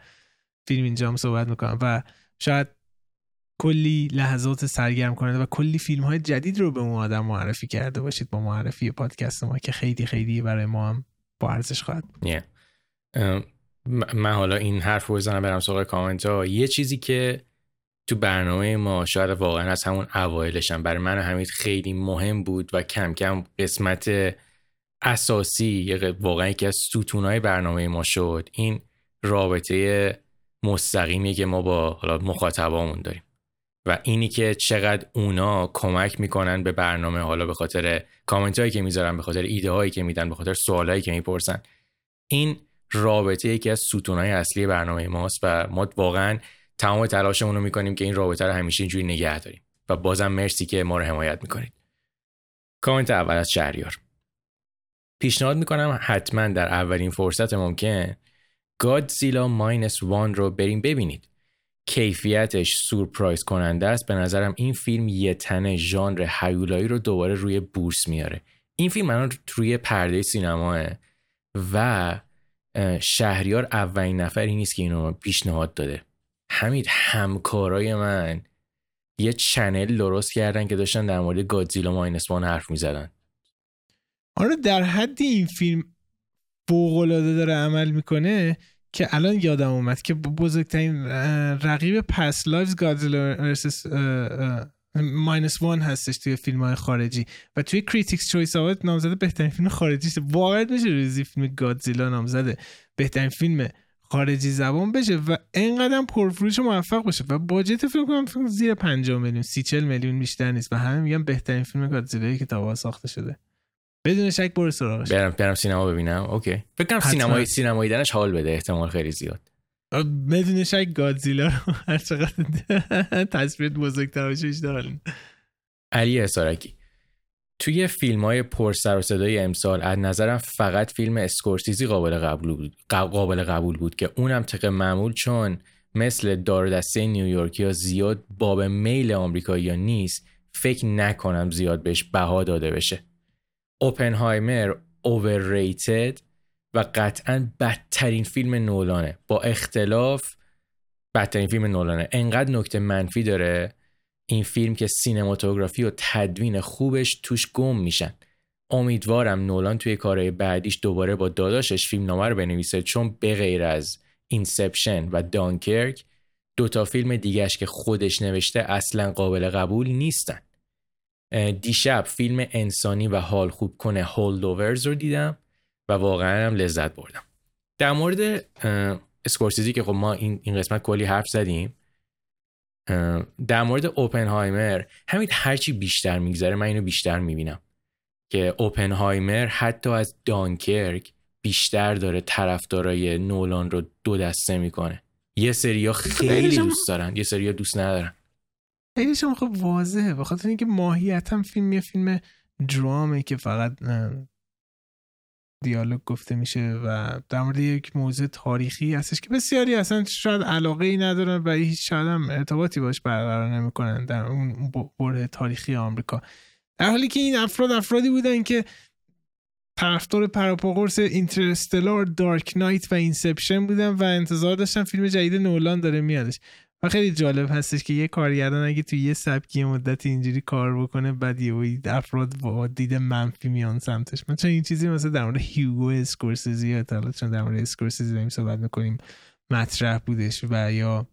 فیلم اینجا هم صحبت می‌کنم و شاید کلی لحظات سرگرم کننده و کلی فیلم های جدید رو به اون آدم معرفی کرده باشید با معرفی پادکست ما که خیلی خیلی برای ما هم با ارزش خواهد بود. من حالا این حرف رو بزنم برم سراغ کامنت ها. یه چیزی که تو برنامه ما شاید واقعا از همون اوایلشم برای من همین خیلی مهم بود و کم کم قسمت اساسی واقعا یکی از ستونهای برنامه ما شد. این رابطه مستقیمی که ما با حالا مخاطبامون داریم. و اینی که چقدر اونا کمک می‌کنن به برنامه حالا به خاطر کامنت هایی که می‌ذارن به خاطر ایده هایی که میدن به خاطر سوال هایی که می‌پرسن. این رابطه یکی از ستون های اصلی برنامه ماست و ما واقعا تمام تلاشمون رو می‌کنیم که این رابطه رو همیشه اینجوری نگه داریم. و بازم مرسی که ما رو حمایت می‌کنید. کامنت اول از شهریار. پیشنهاد می‌کنم حتما در اولین فرصت ممکن Godzilla Minus One رو برید ببینید. کیفیتش سورپرایز کننده است. به نظرم این فیلم یه تنه ژانر هیولایی رو دوباره روی بورس میاره. این فیلم الان روی پرده سینماست و شهریار اولین نفری نیست که اینو پیشنهاد داده. همین همکارای من یه channel درست کردن که داشتن در مورد Godzilla Minus One حرف می‌زدن. آره در حدی این فیلم فوقالعاده داره عمل می‌کنه که الان یادم اومد که بزرگترین رقیب Past Lives Godzilla versus Minus One هستش توی فیلم های خارجی و توی Critics Choice Award نامزده بهترین فیلم خارجی واقعا بشه روزی فیلم Godzilla نامزده بهترین فیلم خارجی زبان بشه و انقدر پرفروش موفق باشه و budget فیلم کنم فیلم زیر 50 میلیون 30 میلیون بیشتر نیست و همه میگن بهترین فیلم Godzilla که تا ساخته شده. بدون شک برو سراغش. برم برم سینما ببینم. okay. فکر کنم سینمایی سینمایی دیدنش حال بده. احتمال خیلی زیاد. بدون شک Godzilla رو هر چقدر تصویر بزرگتر بشه بیشتر علی اسارکی توی فیلم های پر سر و صدای امسال از نظرم فقط فیلم اسکورسیزی قابل قبول بود قابل قبول بود که اونم طبق معمول چون مثل دار دسته نیویورک یا زیاد باب میل آمریکایی نیست فکر نکنم زیاد بهش بها داده بشه. Oppenheimer overrated و قطعا بدترین فیلم نولانه. با اختلاف بدترین فیلم نولانه. انقدر نکته منفی داره این فیلم که cinematography و تدوین خوبش توش گم میشن. امیدوارم نولان توی کارهای بعدیش دوباره با داداشش فیلم نامه رو بنویسه چون به غیر از Inception و Dunkirk دوتا فیلم دیگهش که خودش نوشته اصلا قابل قبول نیستن. دیشب فیلم انسانی و حال خوب کنه هولدوورز رو دیدم و واقعا هم لذت بردم. در مورد اسکورسیزی که خب ما این, این قسمت کلی حرف زدیم در مورد اوپنهایمر همین هرچی بیشتر میگذره من اینو بیشتر می‌بینم که اوپنهایمر حتی از دانکرک بیشتر داره طرفدارای نولان رو دو دسته می‌کنه. یه سریا خیلی دوست دارن یه سریا دوست ندارن. خیلیش هم خب واضحه. بخاطر اینکه ماهیت فیلم یه فیلم درامه که فقط دیالوگ گفته میشه و در مورد یک موضوع تاریخی هستش که بسیاری اصلا شاید علاقه ای ندارن و هیچ شاید هم ارتباطی باش برقرار نمی‌کنن در اون برهه تاریخی آمریکا. در حالی که این افراد افرادی بودن که طرفدار پراپاگورس Interstellar Dark Knight و Inception بودن و انتظار داشتن فیلم جدید نولان داره میادش. و خیلی جالب هستش که یه کارگردان اگه توی یه سبکی مدت اینجوری کار بکنه بعد یه افراد با دید منفی میان سمتش. من چون این چیزی مثل در مورد هیوگو اسکورسیزی یا چون در مورد اسکورسیزی داریم صحبت می‌کنیم مطرح بودش و یا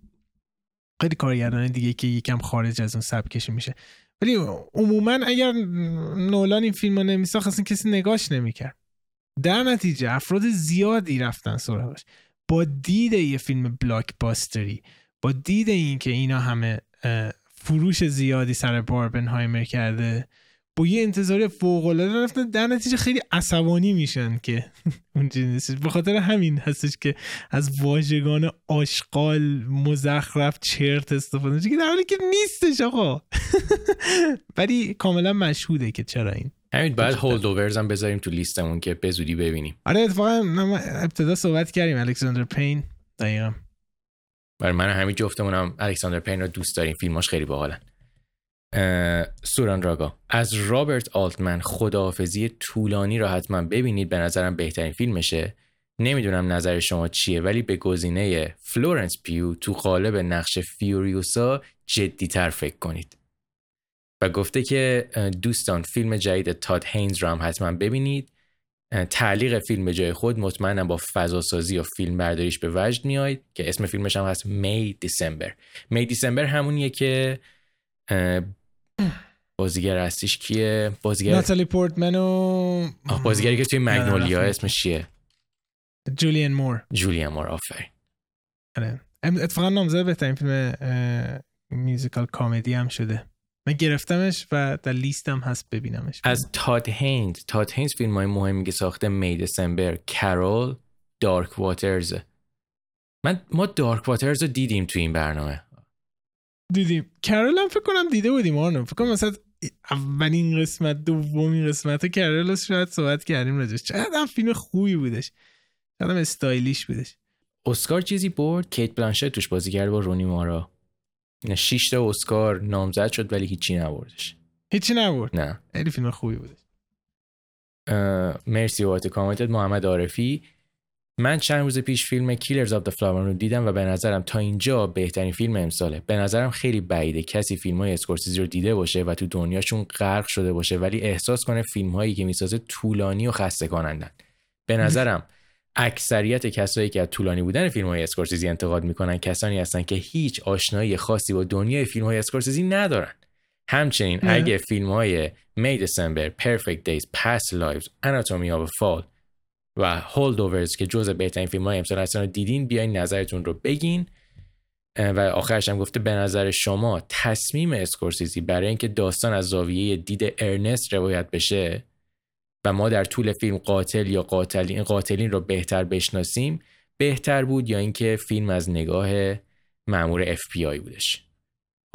خیلی کارگردان دیگه که یکم خارج از اون سبکش میشه. ولی عموما اگر نولان این فیلم رو نمیساخت اصلا کسی نگاش نمی‌کرد. در نتیجه افراد زیادی رفتن سراغش. با دید یه فیلم بلاک باستری با دید این که اینا همه فروش زیادی سر باربنهایمر کرده با یه انتظار فوق العاده رفتن. در نتیجه خیلی عصبانی میشن که اونجوری نیستش. به خاطر همین هستش که از واژگان آشغال مزخرف چرت استفاده میشه. که در حالی که نیستش آقا. ولی کاملا مشهوده که چرا این. همین بعد هولد اوورز هم بذاریم تو لیستمون که به زودی ببینیم. آره اتفاقا ابتدا صحبت کردیم الکساندر پین دقیقا. برای من همین جفتمونم الکساندر پین رو دوست داریم. فیلماش خیلی باحالن سوران راگا از رابرت آلتمن خداحافظی طولانی را حتما ببینید. به نظرم بهترین فیلمشه. نمی‌دونم نظر شما چیه ولی به گزینه فلورنس پیو تو قالب نقش فیوریوسا جدیتر فکر کنید. و گفته که دوستان فیلم جدید تاد هینز رو هم حتما ببینید. تعلیق فیلم به جای خود مطمئنم با فضاسازی و فیلم برداریش به وجد میاید که اسم فیلمش هم هست می دیسمبر می دیسمبر همونیه که بازیگر هستیش کیه؟ بازیگر ناتالی پورتمن و بازیگری که توی مگنولیا اسمش چیه؟ جولین مور. جولین مور آفرین. آره. اتفاقا نامزد بهترین فیلم میوزیکال کامدی هم شده. من گرفتمش و در لیستم هست ببینمش. از تاد هیند تاد هیند فیلم های مهمی که ساخته می دسامبر کرول دارک واترز من ما دارک واترز رو دیدیم تو این برنامه. دیدیم. کرول هم فکر کنم دیده بودیم آرنو. فکر کنم مثلا اولین قسمت دومین قسمت کرول شاید صحبت کردیم راجعش. چقدر هم فیلم خوبی بودش. چقدر استایلیش بودش. اسکار چیزی برد؟ کیت بلانشت توش بازی کرد با رونی مارا. 6 تا اسکار نامزد شد ولی هیچی نبردش. هیچی نبرد؟ نه. خیلی فیلم خوبی بودش مرسی بابت کامنتت محمد عارفی. من چند روز پیش فیلم Killers of the Flower رو دیدم و به نظرم تا اینجا بهترین فیلم امساله. به نظرم خیلی بعیده کسی فیلم های اسکورسیزی رو دیده باشه و تو دنیاشون غرق شده باشه ولی احساس کنه فیلم هایی که می‌سازه طولانی و خسته کنندن به نظرم اکثریت کسایی که از طولانی بودن فیلم های اسکورسیزی انتقاد می‌کنن کسانی هستن که هیچ آشنایی خاصی با دنیای فیلم های اسکورسیزی ندارن. همچنین اگه فیلم های May December، Perfect Days, Past Lives, Anatomy of a Fall و Holdovers که جزء بهترین فیلم های امسال هستن رو دیدین بیاین نظرتون رو بگین. و آخرش هم گفته به نظر شما تصمیم اسکورسیزی برای اینکه داستان از زاویه دید ارنست روایت بشه و ما در طول فیلم قاتل یا قاتلین قاتلین رو بهتر بشناسیم بهتر بود یا اینکه فیلم از نگاه مامور اف پی آی بودش.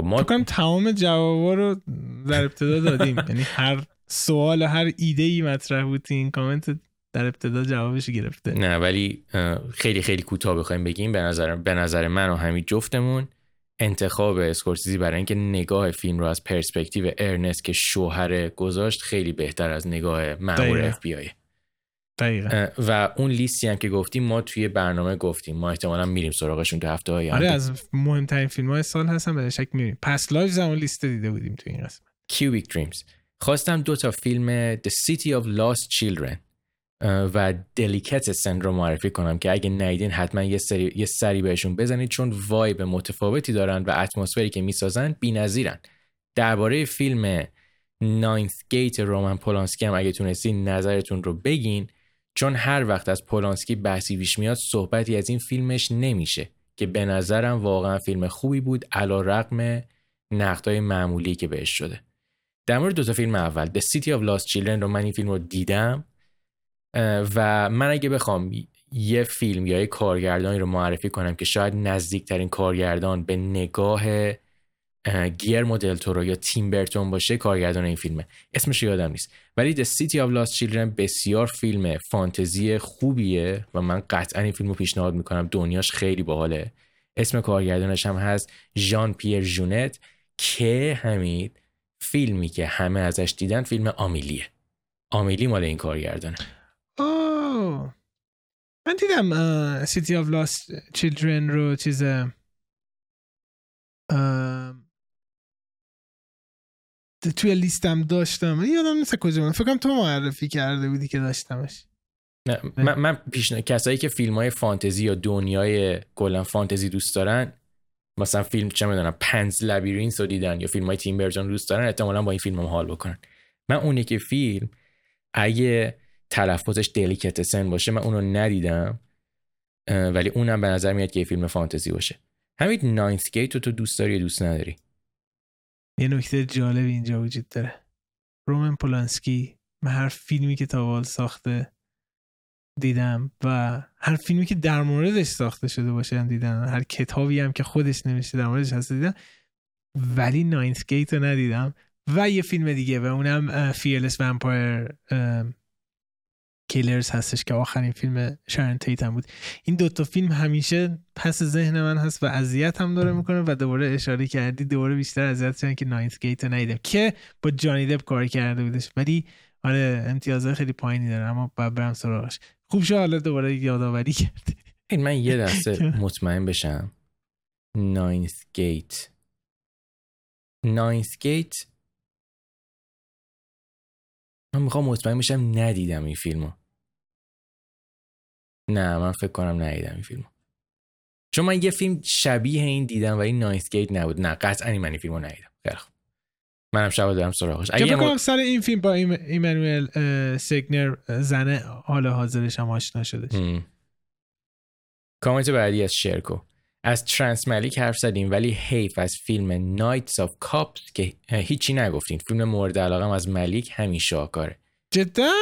خب ما فکر کنم تمام جوابا رو در ابتدا دادیم. یعنی هر سوال هر ایده ای مطرح بود این کامنت در ابتدا جوابش گرفته. نه ولی خیلی خیلی کوتاه بخوایم بگیم. به نظر به نظر من و همین جفتمون انتخاب اسکورسیزی برای اینکه نگاه فیلم رو از پرسپکتیو ارنست که شوهر گذاشت خیلی بهتر از نگاه مامور اف بی آی و اون لیستی هم که گفتیم ما توی برنامه گفتیم. ما احتمالا میریم سراغشون تو هفته های آره از مهمترین فیلم های سال هستن بی‌شک میریم. پس live زمان لیست دیده بودیم توی این قسمت. Cubic Dreams خواستم دو تا فیلم The City of Lost Children و Delicatessen رو معرفی کنم که اگه ندیدین حتما یه سری یه سری بهشون بزنید چون vibe متفاوتی دارن و اتمسفری که می‌سازن بی‌نظیرن. درباره فیلم ناینث گیت رومن پولانسکی هم اگه تونستین نظرتون رو بگین چون هر وقت از پولانسکی بحثی پیش میاد صحبتی از این فیلمش نمیشه که به نظرم واقعا فیلم خوبی بود علا رقم نقدهای معمولی که بهش شده. در مورد دو تا فیلم اول The City of Lost Children رو من این فیلم رو دیدم. و من اگه بخوام یه فیلم یا یه کارگردانی رو معرفی کنم که شاید نزدیکترین کارگردان به نگاه گیرمو دل تورو یا تیم برتون باشه کارگردان این فیلمه. اسمش یادم نیست. ولی The City of Lost Children بسیار فیلم فانتزی خوبیه و من قطعا این فیلم رو پیشنهاد می‌کنم. دنیاش خیلی باحاله. اسم کارگردانش هم هست ژان پیر ژونت که همین فیلمی که همه ازش دیدن فیلم آمیلیه. آمیلی مال این کارگردانه. من دیدم City of Lost Children رو چیز توی لیستم داشتم. یادم نیست کجا من فکرم تو معرفی کرده بودی که داشتمش. نه من, من پیشن... کسایی که فیلم های فانتزی یا دنیای کلا فانتزی دوست دارن مثلا فیلم چه می‌دونم پنز لبیرینس رو دیدن یا فیلم های تیم برجان دوست دارن احتمالا با این فیلم هم حال بکنن. من اونی که فیلم اگه تلفظش دلیکتسن باشه من اونو ندیدم ولی اونم به نظر میاد که یه فیلم فانتزی باشه. همین Ninth Gate رو تو دوست داری دوست نداری؟ یه نکته جالب اینجا وجود داره. رومن پولانسکی من هر فیلمی که تا حالا ساخته دیدم و هر فیلمی که در موردش ساخته شده باشه هم دیدم. هر کتابی هم که خودش نوشته در موردش هست دیدم. ولی Ninth Gate رو ندیدم. و یه فیلم دیگه و اونم Fearless Vampire Killers هستش که آخرین فیلم شارن تیت هم بود. این دوتا فیلم همیشه پس ذهن من هست و اذیت هم داره می‌کنه و دوباره اشاره کردی دوباره بیشتر اذیت شدم که Ninth Gate رو ندیدم. که با جانی دپ کار کرده بودش. ولی آره امتیازه خیلی پایینی داره اما باید برم سراغش. خوب شد حالا دوباره یادآوری کرده این من یه دسته مطمئن بشم. Ninth Gate Ninth Gate من می‌خوام مطمئن بشم ندیدم این فیلمو. نه من فکر کنم ندیدم این فیلمو. چون من یه فیلم شبیه این دیدم ولی Ninth Gate نبود. نه قطعا من این فیلمو ندیدم. خیلی خوب. منم شب دارم سراغش. اگه مو... سر این فیلم با ایمانوئل سیگنر زنه حال حاضرش هم آشنا شده کامنت بعدی از شرکو. از ترنس ملیک حرف زدیم ولی حیف از فیلم Knight of Cups که هیچی نگفتیم فیلم مورد علاقه از ملیک همین شاهکاره. جدا؟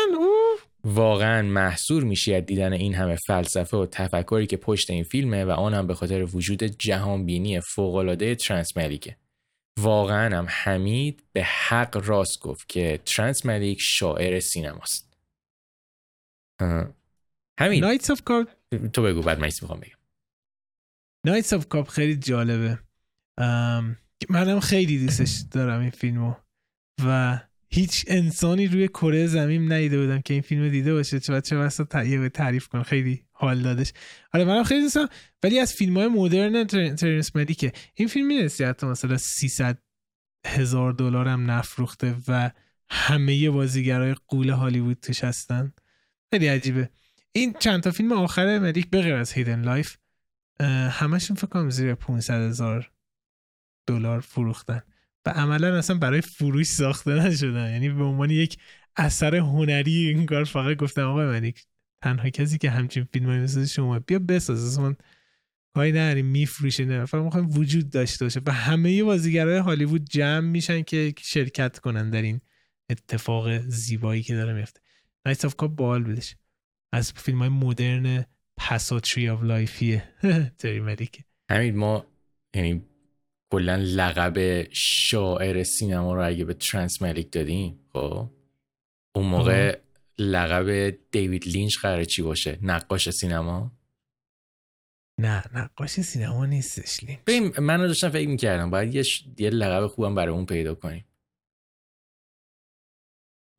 واقعا مسحور میشی از دیدن این همه فلسفه و تفکری که پشت این فیلمه و آن هم به خاطر وجود جهانبینی فوقالعاده ترنس ملیکه. واقعا هم حمید به حق راست گفت که ترنس ملیک شاعر سینماست. همین. Knight of Cups تو بگو بعد من می‌خوام بگم. Knight of Cups خیلی جالبه. منم خیلی دوستش دارم این فیلمو. و هیچ انسانی روی کره زمین ندیده بودم که این فیلم دیده باشه. چه چه واسه تعریف کن خیلی حال دادش. آره منم خیلی دوستم ولی از فیلم های مدرن ترنس که این فیلم می‌رسی حتی مثلا 300 هزار دلار هم نفروخته و همه بازیگرای غول هالیوود توش هستن خیلی عجیبه. این چند تا فیلم آخر ملیک بغیر از Hidden Life همشون فکر کنم زیر 500 هزار دلار فروختن. و عملا اصلا برای فروش ساخته نشدن. یعنی به عنوان یک اثر هنری این کار فقط گفتم آقای ملیک تنها کسی که همچین فیلم مثل شما بیا بساز اصلا کاری نداریم میفروشه نه. فقط می‌خوایم وجود داشته باشه. و همه بازیگرای هالیوود جمع میشن که شرکت کنن در این اتفاق زیبایی که داره میفته. Knight of Cups بال بودش از فیلم های مدرن پسا Tree of Life یه ترنس ملیک. همین ما یعنی کلا لقب شاعر سینما رو اگه به ترنس ملیک دادیم خب؟ اون موقع لقب دیوید لینچ قراره چی باشه؟ نقاش سینما؟ نه نقاش سینما نیستش لینچ. ببین من داشتم فکر می‌کردم باید یه, یه لقب خوبم برای اون پیدا کنیم.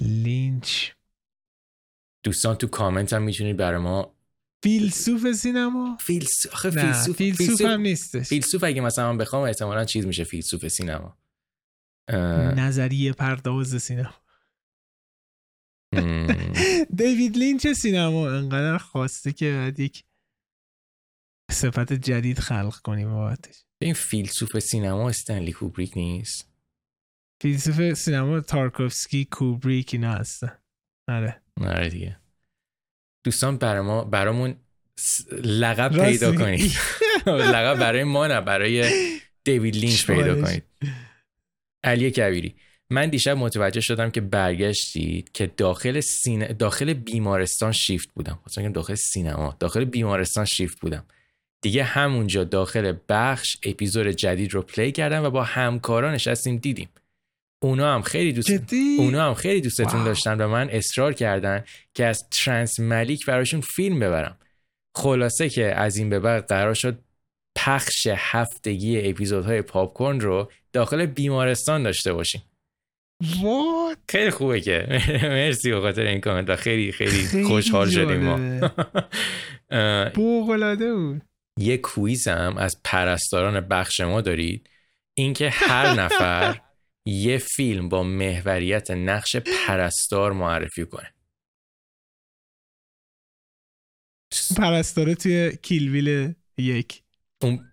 لینچ. دوستان تو کامنت هم می‌تونید برای ما فیلسوف سینما؟ فیلسوف آخه فیلسوف فیلسوف, هم نیستش. فیلسوف اگه مثلا بخوام احتمالا چیز میشه فیلسوف سینما. نظریه پرداز سینما. دیوید لینچ سینما انقدر خواسته که بعد یک صفت جدید خلق کنیم بابتش این فیلسوف سینما استنلی کوبریک نیست؟ فیلسوف سینما تارکوفسکی کوبریک اینا هستن. آره. آره دیگه. دوستان برا ما برامون لقب پیدا کنید. لقب برای ما نه برای دیوید لینچ پیدا کنید. علی کبیری. من دیشب متوجه شدم که برگشتید که داخل سین... داخل بیمارستان شیفت بودم. مثلا داخل سینما داخل بیمارستان شیفت بودم. دیگه همونجا داخل بخش اپیزود جدید رو play کردم و با همکاران نشستیم دیدیم. اونا هم خیلی دوست اونا هم خیلی دوستتون داشتن و من اصرار کردن که از ترانس ملیک براشون فیلم ببرم. خلاصه که از این به بعد قرار شد پخش هفتگی اپیزودهای پاپکورن رو داخل بیمارستان داشته باشیم. What? خیلی خوبه که. مرسی به خاطر این کامنت خیلی خیلی خوشحال شدیم ما. بوغلاده بود. یه کویز هم از پرستاران بخش ما دارید. اینکه هر نفر یه فیلم با محوریت نقش پرستار معرفی کنه. پرستاره توی کیلویل یک. اون,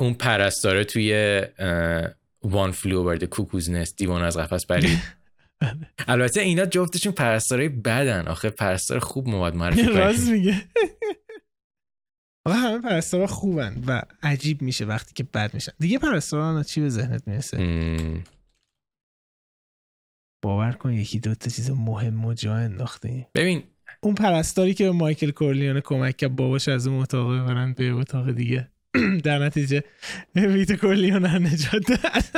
اون پرستاره توی وان فلو برد کوکوز نست دیوان از قفس برید البته اینا جفتشون پرستارای بدن. آخه پرستار خوب مواد معرفی راست میگه. آقا همه پرستارا خوبن و عجیب میشه وقتی که بد میشن. دیگه پرستارا چی به ذهنت می‌رسه؟ باور کن یکی دو تا چیز مهم و جا انداخته ببین اون پرستاری که به مایکل کورلیانه کمک کرد باباش از اون اتاق ببرن به اتاق دیگه. در نتیجه ویت کورلیانه نجات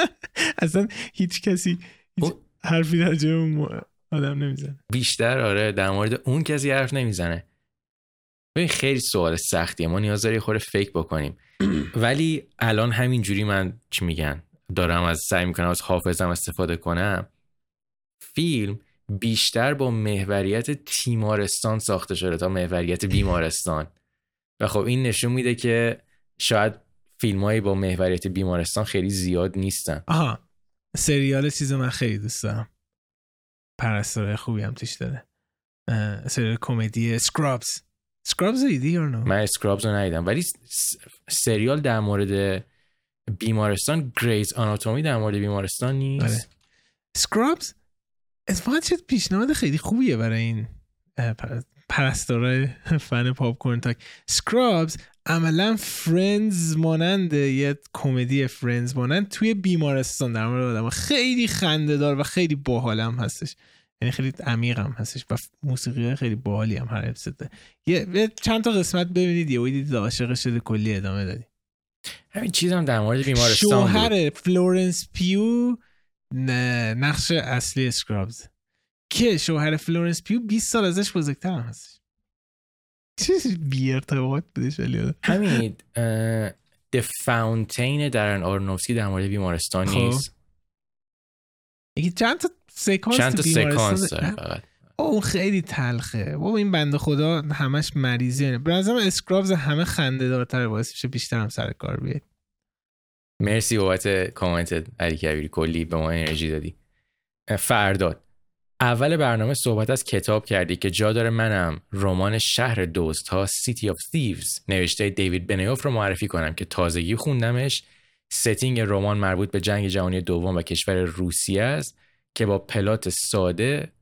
اصلا هیچ کسی هیچ حرفی در جای اون آدم نمی‌زنه. بیشتر آره در مورد اون کسی حرف نمی‌زنه. ببین خیلی سوال سختیه. ما نیاز داری خود فکر بکنیم. ولی الان همین جوری من چی میگن؟ دارم از سعی می‌کنم از حافظم استفاده کنم. فیلم بیشتر با محوریت تیمارستان ساخته شده تا محوریت بیمارستان. و خب این نشون میده که شاید فیلمایی با محوریت بیمارستان خیلی زیاد نیستن. آها سریال چیز من خیلی دوست دارم. پرستاره خوبی هم توش داره. سریال کمدی سکرابز سکرابز دیدی یا نه؟ من سکرابز رو ندیدم. ولی سریال در مورد بیمارستان Grey's Anatomy در مورد بیمارستان نیست. Scrubs اتفاقا چه پیشنهاد خیلی خوبیه برای این پرستاره فن پاپ کورن تاک. Scrubs عملا Friends مانند یه کمدی Friends مانند توی بیمارستان در مورد آدم خیلی خنده دار و خیلی باحال هم هستش. یعنی خیلی عمیق هم هستش و موسیقی خیلی باحالی هم هر اپیزود یه چند تا قسمت ببینید یه دیدید عاشق شده کلی ادامه دادی همین چیز هم در مورد بیمارستان شوهر فلورنس پیو نقش اصلی اسکرابز که شوهر فلورنس پیو 20 سال ازش بزرگتر هم هستش. چه بی ارتباط بودش ولی. همین د فاونتین درن آرنوفسکی در مورد بیمارستان خب. نیست. یکی چند تا سکانس چند تا سکانس اون خیلی تلخه. بابا این بنده خدا همش مریضیه. به نظرم Scrubs هم خنده دارتر باعث میشه بیشتر هم سر کار بیاد. مرسی بابت کامنت علی کبیری. کلی به ما انرژی دادی. فرداد اول برنامه صحبت از کتاب کردی که جا داره منم رمان شهر دوست ها City of Thieves. نوشته دیوید بنیوف رو معرفی کنم که تازگی خوندمش. setting رمان مربوط به جنگ جهانی دوم و کشور روسیه است که با پلات ساده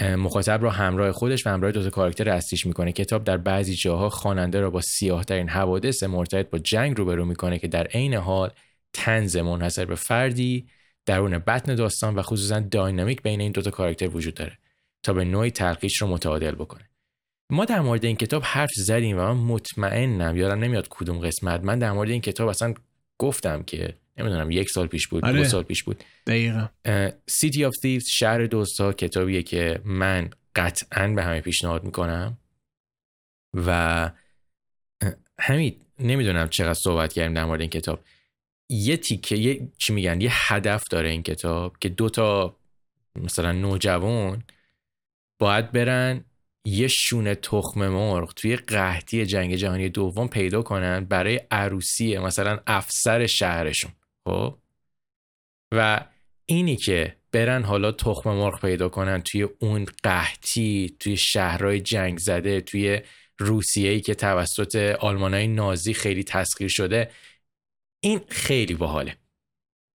مخاطب را همراه خودش و همراه دو تا کاراکتر اصلیش می‌کنه. کتاب در بعضی جاها خواننده را با سیاهترین حوادث مرتبط با جنگ روبرو می‌کنه که در عین حال تنز منحصر به فردی درون بطن داستان و خصوصا داینامیک بین این دوتا کاراکتر وجود داره تا به نوعی تلقیش رو متعادل بکنه. ما در مورد این کتاب حرف زدیم و من مطمئنم یادم نمیاد کدوم قسمت من در مورد این کتاب اصلا گفتم که نمی‌دونم یک سال پیش بود آره. دو سال پیش بود. دقیقا. سیتی آف Thieves شهر دوستا کتابیه که من قطعا به همه پیشنهاد می‌کنم. و همین نمی‌دونم چقدر صحبت کردیم در مورد این کتاب. یه تیکه یه چی میگن یه هدف داره این کتاب که دو تا مثلا نوجوان باید برن یه شونه تخم مرغ توی قحطی جنگ جهانی دوم پیدا کنن برای عروسی مثلا افسر شهرشون. خب؟ و اینی که برن حالا تخم مرغ پیدا کنن توی اون قحطی توی شهرهای جنگ زده توی روسیه ای که توسط آلمانای نازی خیلی تسخیر شده این خیلی باحاله.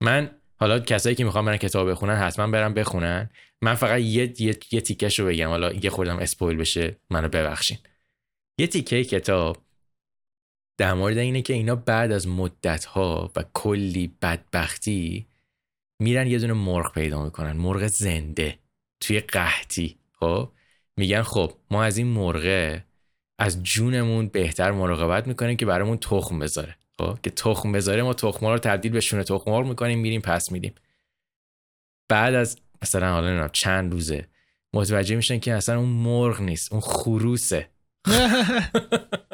من حالا کسایی که می‌خوام برن کتاب بخونن حتما برن بخونن. من فقط یه, یه،, یه تیکش رو بگم. حالا یه خوردم اسپویل بشه منو ببخشین. یه تیکه کتاب در مورد اینه که اینا بعد از مدت ها و کلی بدبختی میرن یه دونه مرغ پیدا می‌کنن مرغ زنده توی قحطی خب؟ میگن خب ما از این مرغه از جونمون بهتر مراقبت می‌کنیم که برامون تخم بذاره خب؟ که تخم بذاره ما تخم رو تبدیل به شونه تخم مرغ می‌کنیم میریم پس میدیم. بعد از مثلا حالا چند روزه متوجه میشن که اصلا اون مرغ نیست اون خروسه.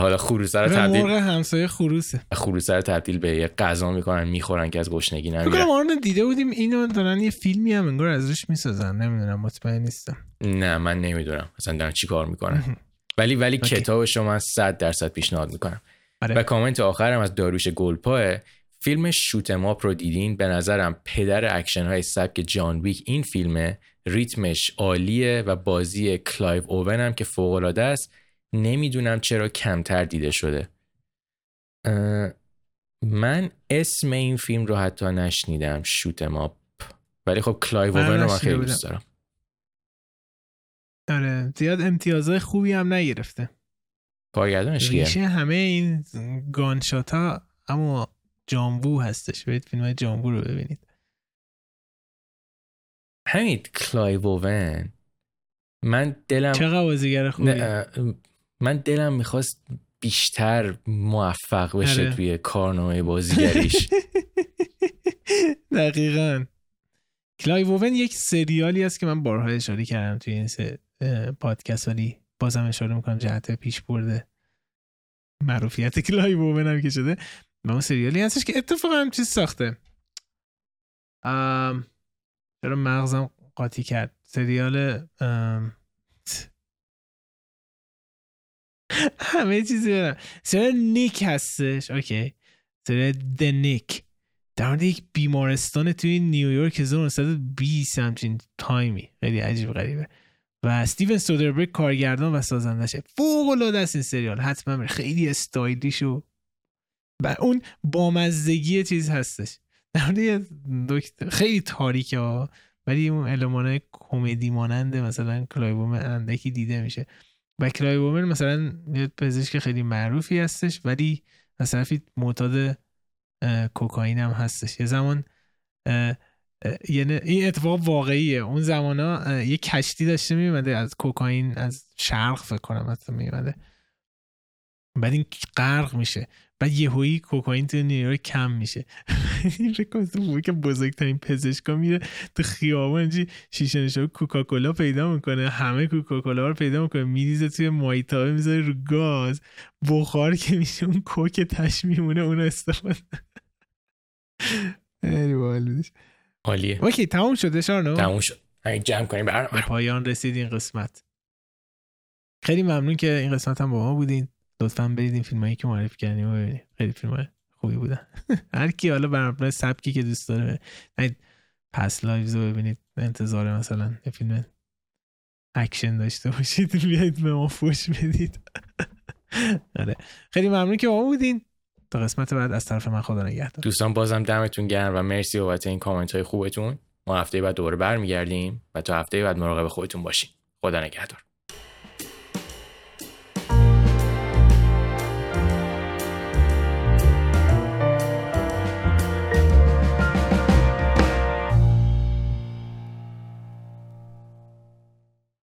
حالا خروسه رو تبدیل مرغ همسایه خروسه. خروسه رو تبدیل به یه غذا می‌کنن می‌خورن که از گشنگی نمیرن ما دیده بودیم اینو دارن یه فیلمی هم انگار ازش می‌سازن. نمی‌دونم مطمئن نیستم. نه من نمی‌دونم. مثلا دارن چی کار می‌کنن. ولی ولی کتاب شما 100 درصد پیشنهاد می‌کنم. آره. و کامنت آخرم از داروش گلپاه. فیلم Shoot 'Em Up رو دیدین؟ به نظرم پدر اکشن های سبک جان ویک این فیلمه. ریتمش عالیه و بازی کلایو اوون هم که فوق العاده است. نمی‌دونم چرا کمتر دیده شده. من اسم این فیلم رو حتی نشنیدم Shoot 'Em Up ولی خب کلایو اوون رو من خیلی دوست دارم. آره زیاد امتیازهای خوبی هم نگرفته. کارگردانش کیه؟ همه این gunshot ها اما جان وو هستش. برید فیلم های جان وو رو ببینید. همین کلایو اوون من دلم چقدر بازیگر خوبی من دلم می‌خواست بیشتر موفق بشه هره. توی کارنامه بازیگریش. دقیقا. کلایو اوون یک سریالی است که من بارها اشاره کردم توی این پادکست. ولی بازم اشاره می‌کنم جهت پیشبرد معروفیت کلایو اوون هم که شده. و اون سریالی هستش که اتفاقا هم چیز ساخته. چرا مغزم قاطی کرد؟ سریال همه چیزی برم. سریال Knick هستش. اوکی. سریال The Knick. در مورد یک بیمارستان توی نیویورک 1920 همچین تایمی. خیلی عجیب غریبه. و استیون سودربرگ کارگردان و سازندشه فوق العاده است این سریال. حتما خیلی استایلیش و و اون بامزدگی چیز هستش. در دکتر خیلی تاریکه ها. ولی اون المان کمدی ماننده مثلا کلایبوم اندکی دیده میشه. و کلایبومر مثلا یه پزشک خیلی معروفی هستش ولی از طرفی معتاد کوکائین هم هستش. یه زمان یعنی این اتفاق واقعیه. اون زمان ها یه کشتی داشته میمده از کوکائین از شرق فکر کنم مثلا میمده بعد این غرق میشه. بعد یهویی کوکائین تو نیویورک کم میشه. این فکر که بزرگترین پزشکا میره تو خیابون اینجی شیشه نشو کوکاکولا پیدا می‌کنه همه کوکاکولا رو پیدا می‌کنه میریزه توی مایتابه می‌ذاره رو گاز. بخار که میشه اون کوک تش میمونه اون استفاده. عالیه. اوکی تموم شده شارنو تموم شد. جمع کنیم برنامه. پایان رسید این قسمت. خیلی ممنون که این قسمت هم با ما بودین. لطفا برید این فیلم هایی که معرفی کردیم ببینید. خیلی فیلم خوبی بودن. هر کی حالا هر سبکی که دوست داره Past Lives رو ببینید. انتظار مثلا یه فیلم اکشن داشته باشید. بیاید به ما فوش بدید. آره. خیلی ممنون که ما بودین. تا قسمت بعد از طرف من خدا نگهدار. دوستان بازم دمتون گرم و مرسی بابت این کامنت های خوبتون. ما هفته بعد دوباره برمیگردیم و تا هفته بعد مراقب خودتون باشین. خدا نگهدار.